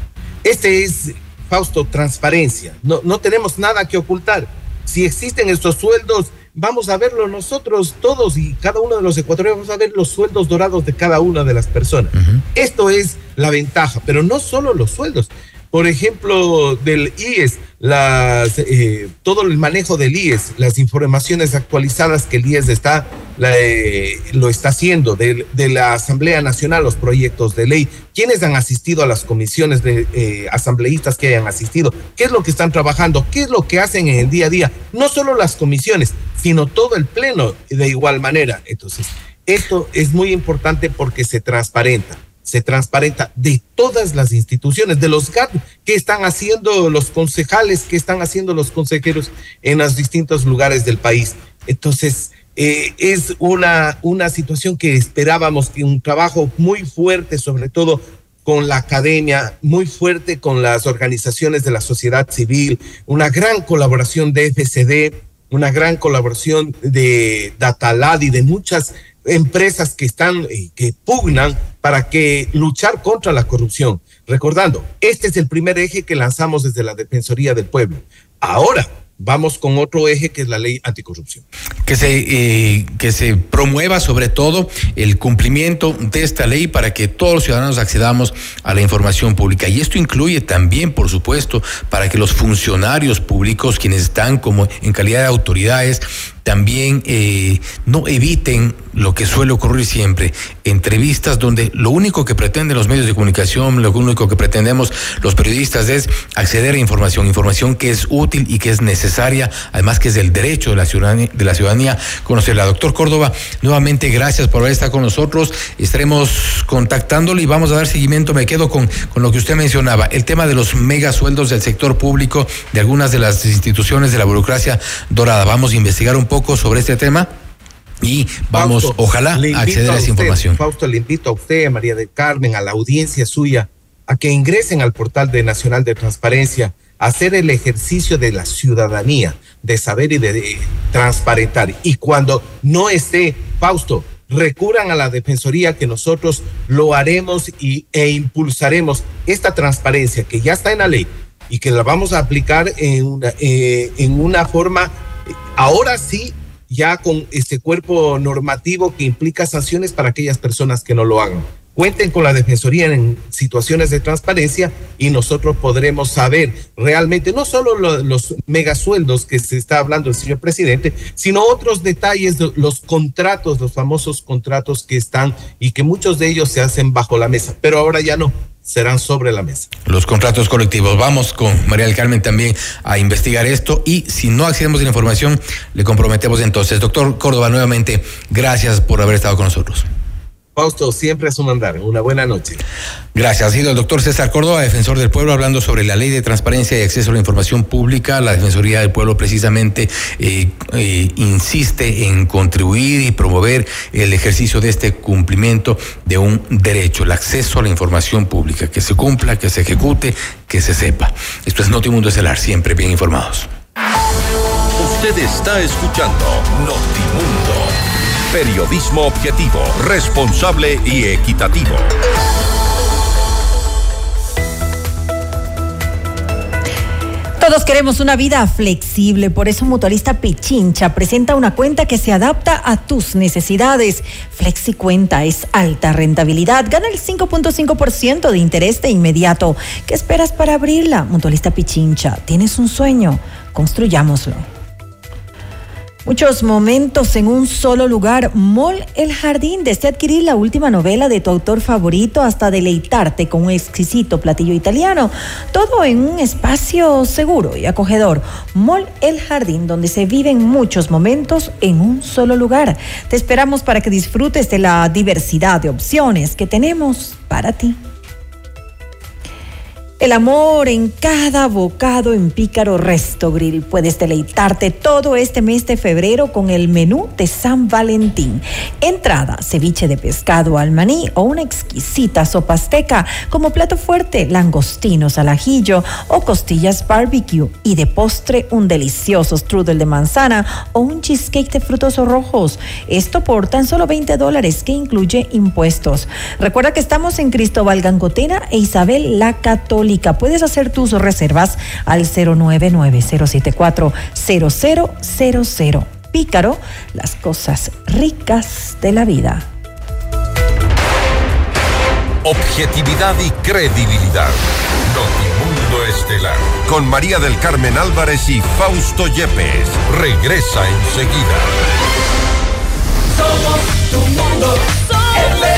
Este es, Fausto, transparencia. No, no tenemos nada que ocultar. Si existen estos sueldos, vamos a verlo nosotros todos y cada uno de los ecuatorianos, vamos a ver los sueldos dorados de cada una de las personas. Esto es la ventaja, pero no solo los sueldos. Por ejemplo, del IES, las, eh, todo el manejo del IES, las informaciones actualizadas que el IES está, la, eh, lo está haciendo, de, la Asamblea Nacional, los proyectos de ley, quienes han asistido a las comisiones de eh, asambleístas que hayan asistido, qué es lo que están trabajando, qué es lo que hacen en el día a día, no solo las comisiones, sino todo el pleno de igual manera. Entonces, esto es muy importante porque se transparenta se transparenta de todas las instituciones, de los GAT que están haciendo los concejales, que están haciendo los consejeros en los distintos lugares del país. Entonces, eh, es una, una situación que esperábamos, que un trabajo muy fuerte, sobre todo con la academia, muy fuerte con las organizaciones de la sociedad civil, una gran colaboración de FCD, una gran colaboración de Datalad y de muchas empresas que están, eh, que pugnan para que luchar contra la corrupción. Recordando, este es el primer eje que lanzamos desde la Defensoría del Pueblo. Ahora vamos con otro eje que es la ley anticorrupción. que se eh, que se promueva sobre todo el cumplimiento de esta ley para que todos los ciudadanos accedamos a la información pública y esto incluye también por supuesto para que los funcionarios públicos quienes están como en calidad de autoridades también eh, no eviten lo que suele ocurrir siempre, entrevistas donde lo único que pretenden los medios de comunicación, lo único que pretendemos los periodistas es acceder a información, información que es útil y que es necesaria, además que es del derecho de la ciudadanía, de la ciudadanía conocerla. Doctor Córdoba, nuevamente gracias por haber estado con nosotros, estaremos contactándolo y vamos a dar seguimiento, me quedo con, con lo que usted mencionaba, el tema de los mega sueldos del sector público, de algunas de las instituciones de la burocracia dorada. Vamos a investigar un poco sobre este tema y vamos, Fausto, ojalá, a acceder a esa usted, información. Fausto, le invito a usted, a María del Carmen, a la audiencia suya, a que ingresen al portal de Nacional de Transparencia, a hacer el ejercicio de la ciudadanía, de saber y de, de transparentar. Y cuando no esté, Fausto, recurran a la Defensoría que nosotros lo haremos y, e impulsaremos esta transparencia que ya está en la ley y que la vamos a aplicar en una, eh, en una forma, ahora sí, ya con este cuerpo normativo que implica sanciones para aquellas personas que no lo hagan. Cuenten con la Defensoría en situaciones de transparencia y nosotros podremos saber realmente no solo lo- los megasueldos que se está hablando el señor presidente, sino otros detalles, de los contratos, los famosos contratos que están y que muchos de ellos se hacen bajo la mesa, pero ahora ya no, serán sobre la mesa. Los contratos colectivos. Vamos con María del Carmen también a investigar esto y si no accedemos a la información, le comprometemos entonces. Doctor Córdoba, nuevamente, gracias por haber estado con nosotros. Fausto, siempre es un andar. Una buena noche. Gracias. Ha sido el doctor César Córdoba, defensor del pueblo, hablando sobre la ley de transparencia y acceso a la información pública. La Defensoría del Pueblo precisamente eh, eh, insiste en contribuir y promover el ejercicio de este cumplimiento de un derecho, el acceso a la información pública, que se cumpla, que se ejecute, que se sepa. Esto es Notimundo Estelar, siempre bien informados. Usted está escuchando Notimundo. Periodismo objetivo, responsable y equitativo. Todos queremos una vida flexible, por eso Mutualista Pichincha presenta una cuenta que se adapta a tus necesidades. Flexi Cuenta es alta rentabilidad, gana el 5.5% de interés de inmediato. ¿Qué esperas para abrirla? Mutualista Pichincha, ¿tienes un sueño? Construyámoslo. Muchos momentos en un solo lugar. Mall El Jardín, desde adquirir la última novela de tu autor favorito hasta deleitarte con un exquisito platillo italiano. Todo en un espacio seguro y acogedor. Mall El Jardín, donde se viven muchos momentos en un solo lugar. Te esperamos para que disfrutes de la diversidad de opciones que tenemos para ti. El amor en cada bocado en Pícaro Resto Grill. Puedes deleitarte todo este mes de febrero con el menú de San Valentín. Entrada, ceviche de pescado al maní o una exquisita sopa azteca. Como plato fuerte, langostinos al ajillo o costillas barbecue. Y de postre, un delicioso strudel de manzana o un cheesecake de frutos rojos. Esto por tan solo 20 dólares que incluye impuestos. Recuerda que estamos en Cristóbal Gangotena e Isabel la Católica. Puedes hacer tus reservas al 099-074-0000. Pícaro, las cosas ricas de la vida. Objetividad y credibilidad. Notimundo Estelar. Con María del Carmen Álvarez y Fausto Yepes. Regresa enseguida. Somos tu mundo. Mundo.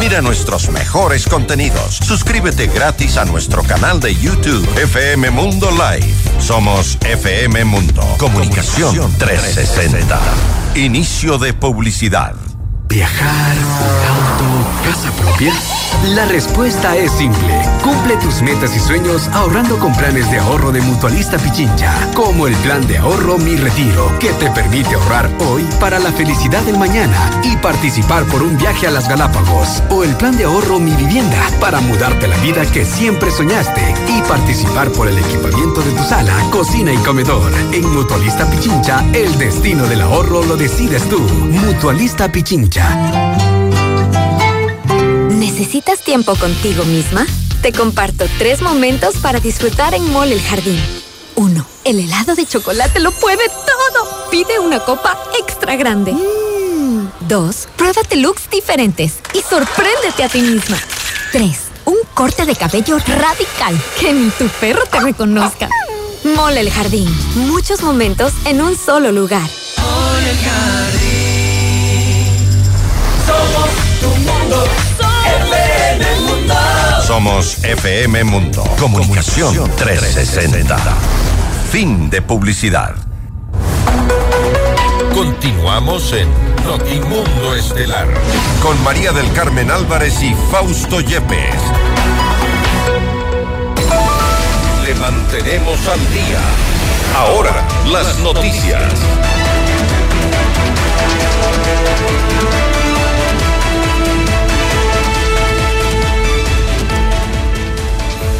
Mira nuestros mejores contenidos. Suscríbete gratis a nuestro canal de YouTube FM Mundo Live. Somos FM Mundo. Comunicación 360. Inicio de publicidad. ¿Viajar, auto, casa propia? La respuesta es simple. Cumple tus metas y sueños ahorrando con planes de ahorro de Mutualista Pichincha, como el plan de ahorro Mi Retiro, que te permite ahorrar hoy para la felicidad del mañana y participar por un viaje a las Galápagos, o el plan de ahorro Mi Vivienda, para mudarte la vida que siempre soñaste y participar por el equipamiento de tu sala, cocina y comedor. En Mutualista Pichincha, el destino del ahorro lo decides tú. Mutualista Pichincha. ¿Necesitas tiempo contigo misma? Te comparto tres momentos para disfrutar en Mall El Jardín. 1. El helado de chocolate lo puede todo. Pide una copa extra grande. 2. Pruébate looks diferentes y sorpréndete a ti misma. 3. Un corte de cabello radical que ni tu perro te reconozca. Mall El Jardín. Muchos momentos en un solo lugar. Mall El Jardín. Somos tu mundo. FM Mundo. Somos FM Mundo. Comunicación 360. Fin de publicidad. Continuamos en Notimundo Estelar con María del Carmen Álvarez y Fausto Yepes. Le mantenemos al día. Ahora, las noticias.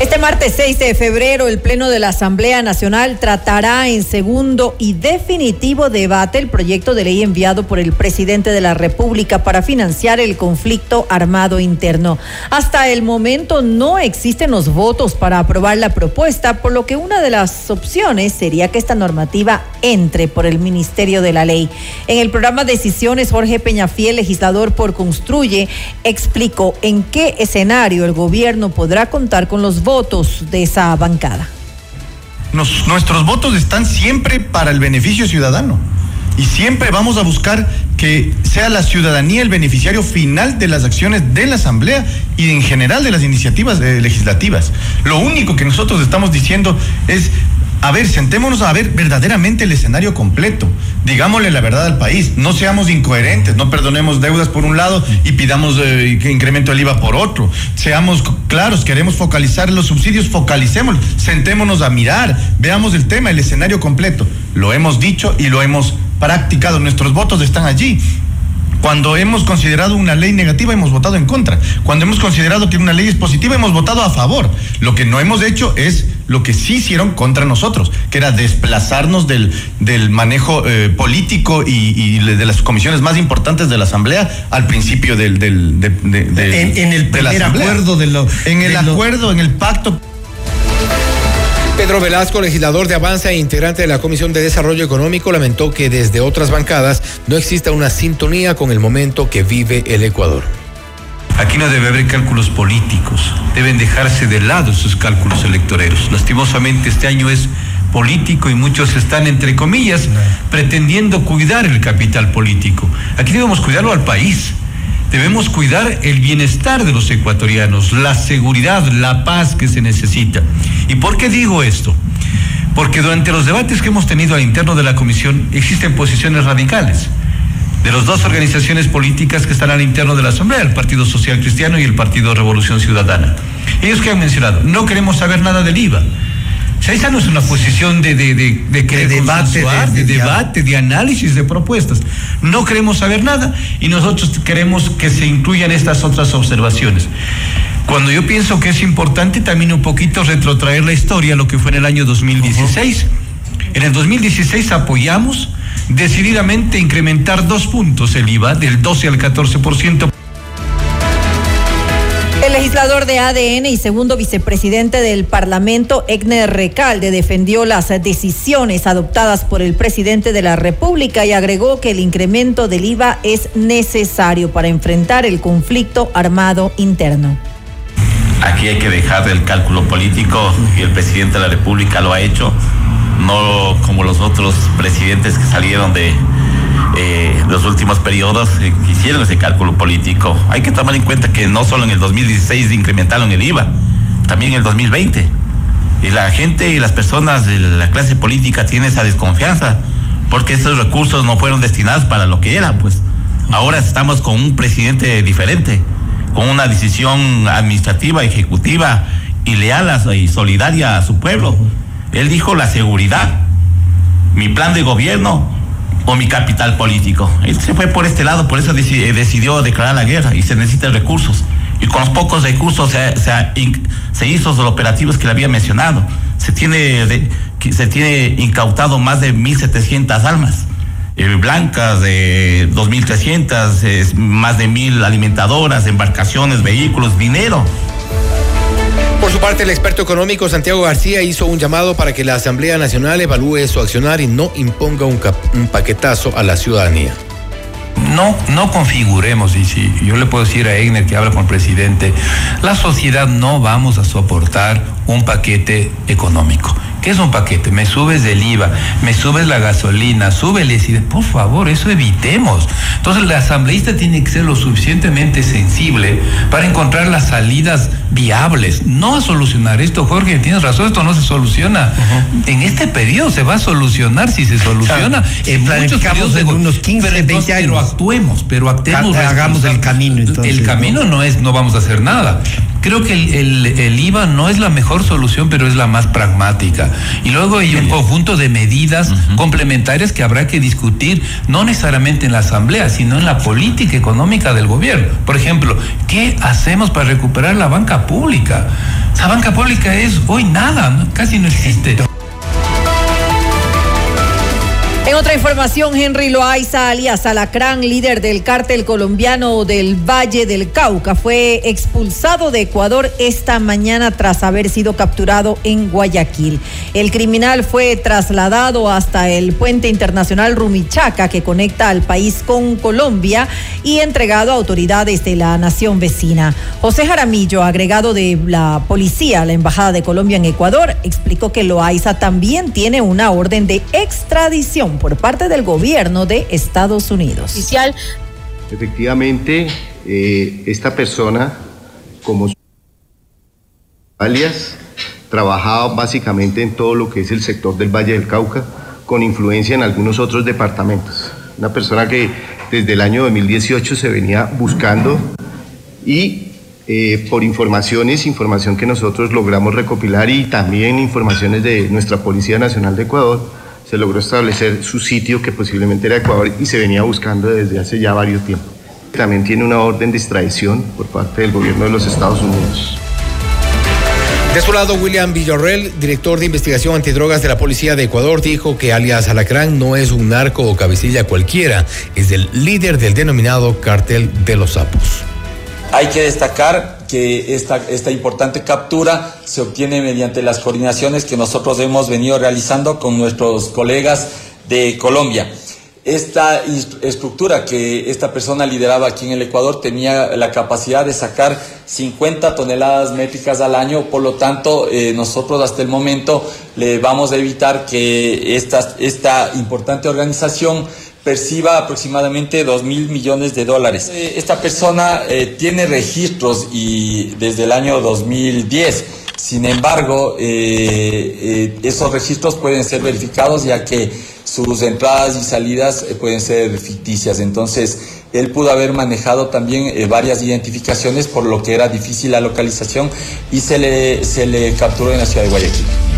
Este martes 6 de febrero, el Pleno de la Asamblea Nacional tratará en segundo y definitivo debate el proyecto de ley enviado por el presidente de la República para financiar el conflicto armado interno. Hasta el momento no existen los votos para aprobar la propuesta, por lo que una de las opciones sería que esta normativa entre por el Ministerio de la Ley. En el programa Decisiones, Jorge Peñafiel, legislador por Construye, explicó en qué escenario el gobierno podrá contar con los votos de esa bancada. Nos- nuestros votos están siempre para el beneficio ciudadano. Y siempre vamos a buscar que sea la ciudadanía el beneficiario final de las acciones de la Asamblea y en general de las iniciativas eh, legislativas. Lo único que nosotros estamos diciendo es, a ver, sentémonos a ver verdaderamente el escenario completo. Digámosle la verdad al país. No seamos incoherentes, no perdonemos deudas por un lado y pidamos eh, incremento el IVA por otro. Seamos claros, queremos focalizar los subsidios, focalicémoslos, sentémonos a mirar, veamos el tema, el escenario completo. Lo hemos dicho y lo hemos practicado, nuestros votos están allí. Cuando hemos considerado una ley negativa, hemos votado en contra. Cuando hemos considerado que una ley es positiva, hemos votado a favor. Lo que no hemos hecho es lo que sí hicieron contra nosotros, que era desplazarnos del, del manejo eh, político y, y de las comisiones más importantes de la Asamblea al principio del... del- de, de- de- En- en el primer acuerdo de lo- En el lo- acuerdo, en el pacto Pedro Velasco, legislador de Avanza e integrante de la Comisión de Desarrollo Económico, lamentó que desde otras bancadas no exista una sintonía con el momento que vive el Ecuador. Aquí no debe haber cálculos políticos, deben dejarse de lado esos cálculos electoreros. Lastimosamente este año es político y muchos están, entre comillas, pretendiendo cuidar el capital político. Aquí debemos cuidarlo al país. Debemos cuidar el bienestar de los ecuatorianos, la seguridad, la paz que se necesita. ¿Y por qué digo esto? Porque durante los debates que hemos tenido al interno de la comisión existen posiciones radicales de las dos organizaciones políticas que están al interno de la Asamblea, el Partido Social Cristiano y el Partido Revolución Ciudadana. Ellos que han mencionado, no queremos saber nada del IVA. O sea, esa no es una posición de, de, de, de, querer De debate, de- debate, de análisis, de propuestas. No queremos saber nada y nosotros queremos que se incluyan estas otras observaciones. Cuando yo pienso que es importante también un poquito retrotraer la historia, lo que fue en el año 2016. En el 2016 apoyamos decididamente incrementar dos puntos el IVA, del 12 al 14%. El legislador de ADN y segundo vicepresidente del Parlamento, Egner Recalde, defendió las decisiones adoptadas por el presidente de la República y agregó que el incremento del IVA es necesario para enfrentar el conflicto armado interno. Aquí hay que dejar el cálculo político y el presidente de la República lo ha hecho, no como los otros presidentes que salieron de eh, los últimos periodos eh, que hicieron ese cálculo político. Hay que tomar en cuenta que no solo en el 2016 incrementaron el IVA, también en el 2020. Y la gente y las personas de la clase política tienen esa desconfianza porque esos recursos no fueron destinados para lo que eran, pues. Ahora estamos con un presidente diferente, con una decisión administrativa, ejecutiva y leal y solidaria a su pueblo. Él dijo la seguridad, mi plan de gobierno o mi capital político. Él se fue por este lado, por eso eh, decidió declarar la guerra y se necesitan recursos. Y con los pocos recursos se, hizo los operativos que le había mencionado. Se tiene, se tiene incautado más de 1.700 almas. eh, blancas de 2.300, eh, más de mil alimentadoras, embarcaciones, vehículos, dinero. Por su parte, el experto económico Santiago García hizo un llamado para que la Asamblea Nacional evalúe su accionar y no imponga un, paquetazo a la ciudadanía. No, no configuremos, y si yo le puedo decir a Egner que habla con el presidente, la sociedad no vamos a soportar un paquete económico. ¿Qué es un paquete? Me subes el IVA, me subes la gasolina, sube el ICI. Por favor, eso evitemos. Entonces, el asambleísta tiene que ser lo suficientemente sensible para encontrar las salidas viables, no a solucionar esto, Jorge, tienes razón, esto no se soluciona. En este periodo se va a solucionar si se soluciona. en muchos periodos de en unos 15, pero entonces, 20 Pero años. actuemos, pero actuemos. Ha- hagamos el camino, entonces, El camino no es, no vamos a hacer nada. Creo que el, el- el IVA no es la mejor solución, pero es la más pragmática. Y luego hay un conjunto de medidas complementarias que habrá que discutir, no necesariamente en la Asamblea, sino en la política económica del gobierno. Por ejemplo, ¿qué hacemos para recuperar la banca pública? Esa banca pública es hoy nada, ¿no? casi no existe. Otra información, Henry Loaiza, alias Alacrán, líder del cártel colombiano del Valle del Cauca, fue expulsado de Ecuador esta mañana tras haber sido capturado en Guayaquil. El criminal fue trasladado hasta el puente internacional Rumichaca, que conecta al país con Colombia, y entregado a autoridades de la nación vecina. José Jaramillo, agregado de la policía a la Embajada de Colombia en Ecuador, explicó que Loaiza también tiene una orden de extradición por parte del gobierno de Estados Unidos. Oficial. Efectivamente, eh, esta persona, como su alias, trabajaba básicamente en todo lo que es el sector del Valle del Cauca, con influencia en algunos otros departamentos. Una persona que desde el año 2018 se venía buscando y eh, por informaciones, información que nosotros logramos recopilar y también informaciones de nuestra Policía Nacional de Ecuador, se logró establecer su sitio que posiblemente era Ecuador y se venía buscando desde hace ya varios tiempos. También tiene una orden de extradición por parte del gobierno de los Estados Unidos. De su lado, William Villarreal, director de investigación antidrogas de la Policía de Ecuador, dijo que alias Alacrán no es un narco o cabecilla cualquiera, es el líder del denominado cartel de los sapos. Hay que destacar que esta, esta importante captura se obtiene mediante las coordinaciones que nosotros hemos venido realizando con nuestros colegas de Colombia. Esta estructura que esta persona lideraba aquí en el Ecuador tenía la capacidad de sacar 50 toneladas métricas al año, por lo tanto eh, nosotros hasta el momento le vamos a evitar que esta, esta importante organización perciba aproximadamente 2 mil millones de dólares. Eh, esta persona eh, tiene registros y desde el año 2010. Sin embargo, eh, esos registros pueden ser verificados ya que sus entradas y salidas pueden ser ficticias. Entonces, él pudo haber manejado también varias identificaciones por lo que era difícil la localización y se le, se le capturó en la ciudad de Guayaquil.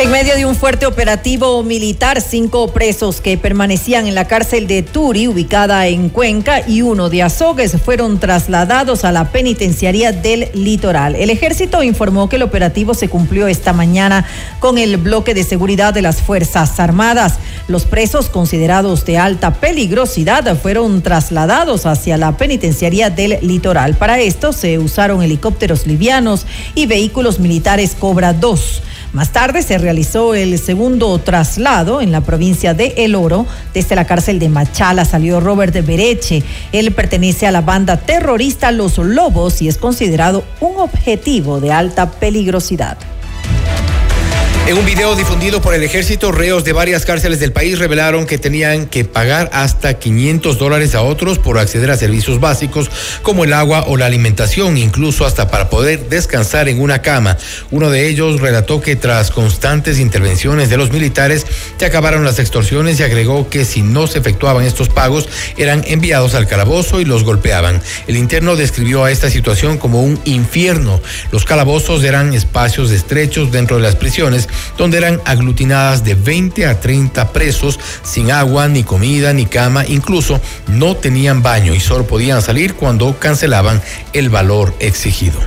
En medio de un fuerte operativo militar, cinco presos que permanecían en la cárcel de Turi, ubicada en Cuenca, y uno de Azogues fueron trasladados a la penitenciaría del litoral. El ejército informó que el operativo se cumplió esta mañana con el bloque de seguridad de las Fuerzas Armadas. Los presos considerados de alta peligrosidad fueron trasladados hacia la penitenciaría del litoral. Para esto se usaron helicópteros livianos y vehículos militares Cobra 2. Más tarde se realizó el segundo traslado en la provincia de El Oro. Desde la cárcel de Machala salió Robert de Bereche. Él pertenece a la banda terrorista Los Lobos y es considerado un objetivo de alta peligrosidad. En un video difundido por el ejército, reos de varias cárceles del país revelaron que tenían que pagar hasta 500 dólares a otros por acceder a servicios básicos como el agua o la alimentación, incluso hasta para poder descansar en una cama. Uno de ellos relató que tras constantes intervenciones de los militares se acabaron las extorsiones y agregó que si no se efectuaban estos pagos eran enviados al calabozo y los golpeaban. El interno describió a esta situación como un infierno. Los calabozos eran espacios estrechos dentro de las prisiones donde eran aglutinadas de 20 a 30 presos sin agua, ni comida, ni cama, incluso no tenían baño y solo podían salir cuando cancelaban el valor exigido.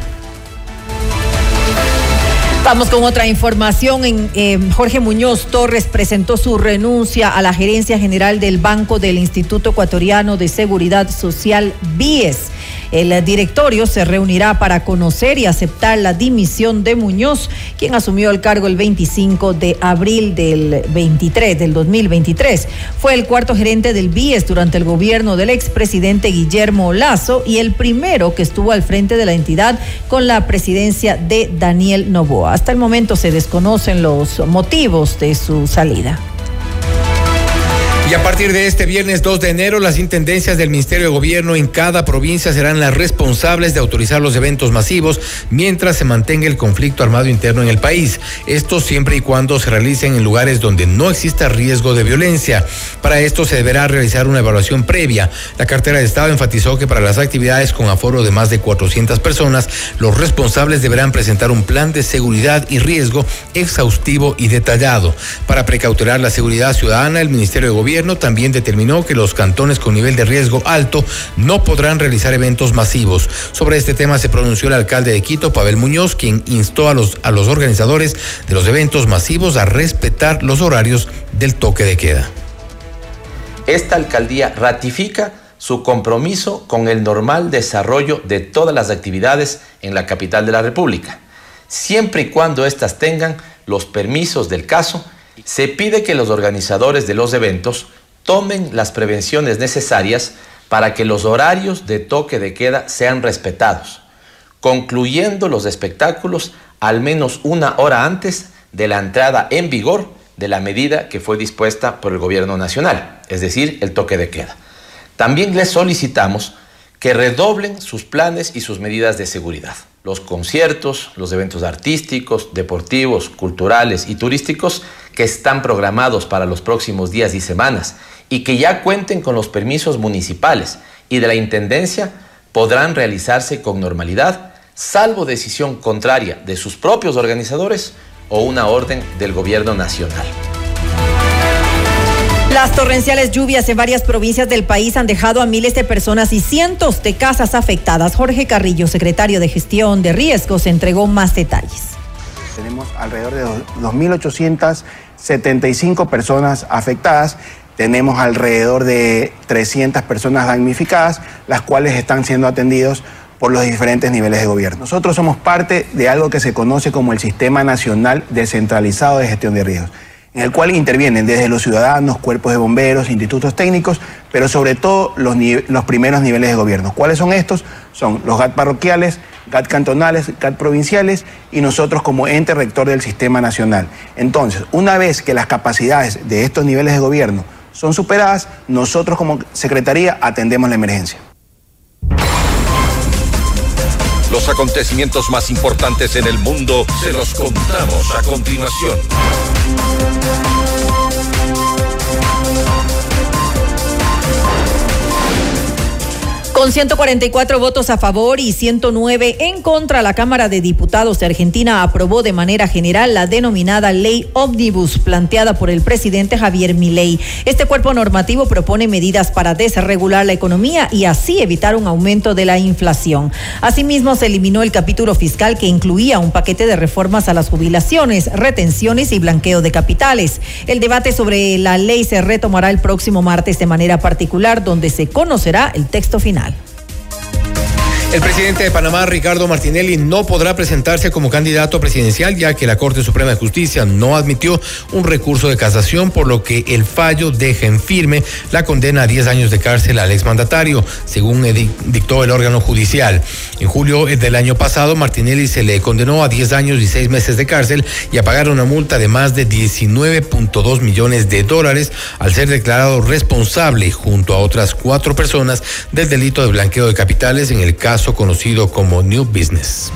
Vamos con otra información. Eh, Jorge Muñoz Torres presentó su renuncia a la gerencia general del Banco del Instituto Ecuatoriano de Seguridad Social, BIES. El directorio se reunirá para conocer y aceptar la dimisión de Muñoz, quien asumió el cargo el 25 de abril del 23, del 2023. Fue el cuarto gerente del BIES durante el gobierno del expresidente Guillermo Lazo y el primero que estuvo al frente de la entidad con la presidencia de Daniel Novoa. Hasta el momento se desconocen los motivos de su salida. A partir de este viernes 2 de enero, las intendencias del Ministerio de Gobierno en cada provincia serán las responsables de autorizar los eventos masivos mientras se mantenga el conflicto armado interno en el país. Esto siempre y cuando se realicen en lugares donde no exista riesgo de violencia. Para esto se deberá realizar una evaluación previa. La cartera de Estado enfatizó que para las actividades con aforo de más de 400 personas, los responsables deberán presentar un plan de seguridad y riesgo exhaustivo y detallado. Para precautelar la seguridad ciudadana, el Ministerio de Gobierno también determinó que los cantones con nivel de riesgo alto no podrán realizar eventos masivos. Sobre este tema se pronunció el alcalde de Quito, Pavel Muñoz, quien instó a los, a los organizadores de los eventos masivos a respetar los horarios del toque de queda. Esta alcaldía ratifica su compromiso con el normal desarrollo de todas las actividades en la capital de la República, siempre y cuando éstas tengan los permisos del caso se pide que los organizadores de los eventos tomen las prevenciones necesarias para que los horarios de toque de queda sean respetados, concluyendo los espectáculos al menos una hora antes de la entrada en vigor de la medida que fue dispuesta por el gobierno nacional, es decir, el toque de queda. También les solicitamos que redoblen sus planes y sus medidas de seguridad. Los conciertos, los eventos artísticos, deportivos, culturales y turísticos que están programados para los próximos días y semanas y que ya cuenten con los permisos municipales y de la Intendencia podrán realizarse con normalidad, salvo decisión contraria de sus propios organizadores o una orden del gobierno nacional. Las torrenciales lluvias en varias provincias del país han dejado a miles de personas y cientos de casas afectadas. Jorge Carrillo, secretario de Gestión de Riesgos, entregó más detalles. Tenemos alrededor de 2.875 personas afectadas tenemos alrededor de 300 personas damnificadas, las cuales están siendo atendidos por los diferentes niveles de gobierno. Nosotros somos parte de algo que se conoce como el Sistema Nacional Descentralizado de Gestión de Riesgos, en el cual intervienen desde los ciudadanos, cuerpos de bomberos, institutos técnicos, pero sobre todo los, los primeros niveles de gobierno. ¿Cuáles son estos? Son los GAT parroquiales, GAT cantonales, GAT provinciales y nosotros como ente rector del sistema nacional. Entonces, una vez que las capacidades de estos niveles de gobierno son superadas, nosotros como Secretaría atendemos la emergencia. Los acontecimientos más importantes en el mundo se los contamos a continuación. Con 144 votos a favor y 109 en contra, la Cámara de Diputados de Argentina aprobó de manera general la denominada Ley Omnibus planteada por el presidente Javier Milei. Este cuerpo normativo propone medidas para desregular la economía y así evitar un aumento de la inflación. Asimismo, se eliminó el capítulo fiscal que incluía un paquete de reformas a las jubilaciones, retenciones y blanqueo de capitales. El debate sobre la ley se retomará el próximo martes de manera particular, donde se conocerá el texto final. El presidente de Panamá, Ricardo Martinelli, no podrá presentarse como candidato presidencial ya que la Corte Suprema de Justicia no admitió un recurso de casación, por lo que el fallo deja en firme la condena a 10 años de cárcel al exmandatario, según dictó el órgano judicial. En julio del año pasado, Martinelli se le condenó a 10 años y 6 meses de cárcel y a pagar una multa de más de 19.2 millones de dólares al ser declarado responsable junto a otras cuatro personas del delito de blanqueo de capitales en el caso conocido como New Business.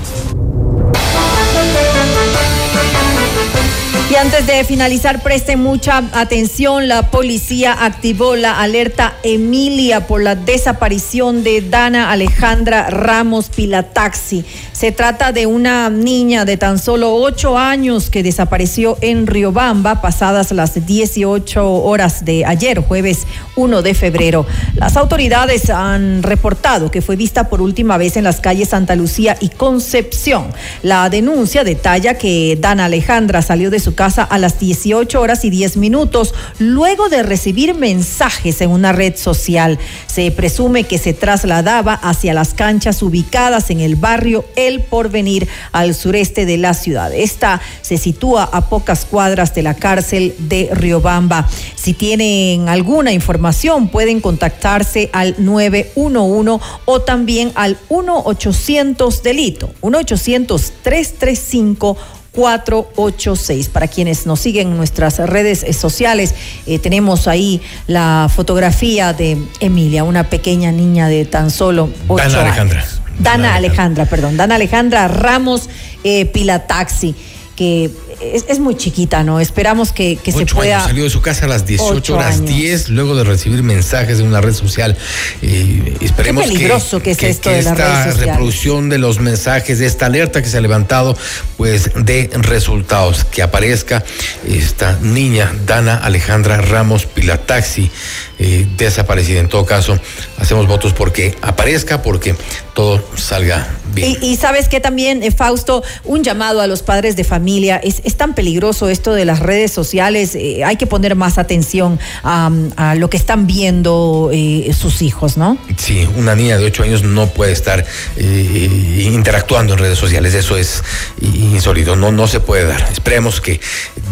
Antes de finalizar, preste mucha atención. La policía activó la alerta Emilia por la desaparición de Dana Alejandra Ramos Pilataxi. Se trata de una niña de tan solo ocho años que desapareció en Riobamba pasadas las 18 horas de ayer, jueves 1 de febrero. Las autoridades han reportado que fue vista por última vez en las calles Santa Lucía y Concepción. La denuncia detalla que Dana Alejandra salió de su casa a las 18 horas y 10 minutos luego de recibir mensajes en una red social. Se presume que se trasladaba hacia las canchas ubicadas en el barrio El Porvenir al sureste de la ciudad. Esta se sitúa a pocas cuadras de la cárcel de Riobamba. Si tienen alguna información pueden contactarse al 911 o también al 1-800 delito, 1-800-335 486. Para quienes nos siguen en nuestras redes eh, sociales, eh, tenemos ahí la fotografía de Emilia, una pequeña niña de tan solo ocho Dana Alejandra. Dana, Alejandra. perdón. Dana Alejandra Ramos eh, Pilataxi que es, muy chiquita, ¿no? Esperamos que, se pueda. salió de su casa a las 18 horas 10, luego de recibir mensajes de una red social. Eh, esperemos Qué peligroso que, es esto de las redes sociales. reproducción de los mensajes, de esta alerta que se ha levantado, pues de resultados. Que aparezca esta niña, Dana Alejandra Ramos Pilataxi, eh, desaparecida. En todo caso, hacemos votos porque aparezca, porque todo salga Y, sabes que también, eh, Fausto, un llamado a los padres de familia. Es, es tan peligroso esto de las redes sociales. Eh, hay que poner más atención a, lo que están viendo sus hijos, ¿no? Sí, una niña de 8 años no puede estar interactuando en redes sociales. Eso es insólito. No, no se puede dar. Esperemos que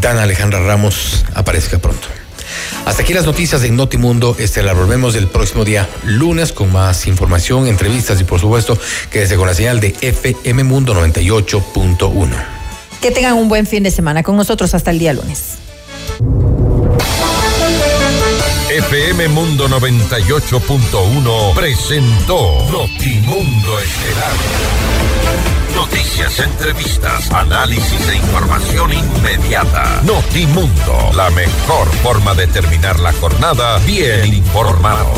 Dana Alejandra Ramos aparezca pronto. Hasta aquí las noticias de Notimundo. Este la volvemos el próximo día lunes con más información, entrevistas y por supuesto quédese con la señal de FM Mundo 98.1. Que tengan un buen fin de semana con nosotros hasta el día lunes. FM Mundo 98.1 presentó Notimundo Estelar. Noticias, entrevistas, análisis e información inmediata. Notimundo, la mejor forma de terminar la jornada bien informado.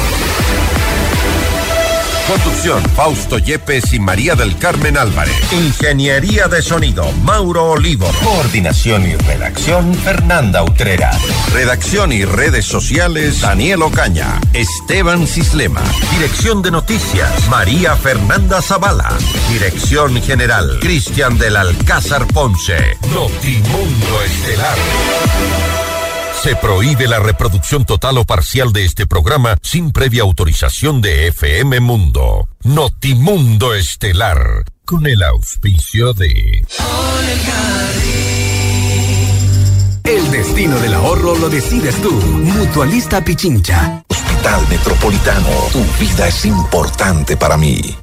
Conducción, Fausto Yepes y María del Carmen Álvarez. Ingeniería de sonido, Mauro Olivo. Coordinación y redacción, Fernanda Utrera. Redacción y redes sociales, Daniel Ocaña. Esteban Cislema. Dirección de noticias, María Fernanda Zavala. Dirección general, Cristian del Alcázar Ponce. Notimundo Estelar Se prohíbe la reproducción total o parcial de este programa sin previa autorización de FM Mundo. Notimundo Estelar, con el auspicio de... El destino del ahorro lo decides tú. Mutualista Pichincha. Hospital Metropolitano, tu vida es importante para mí.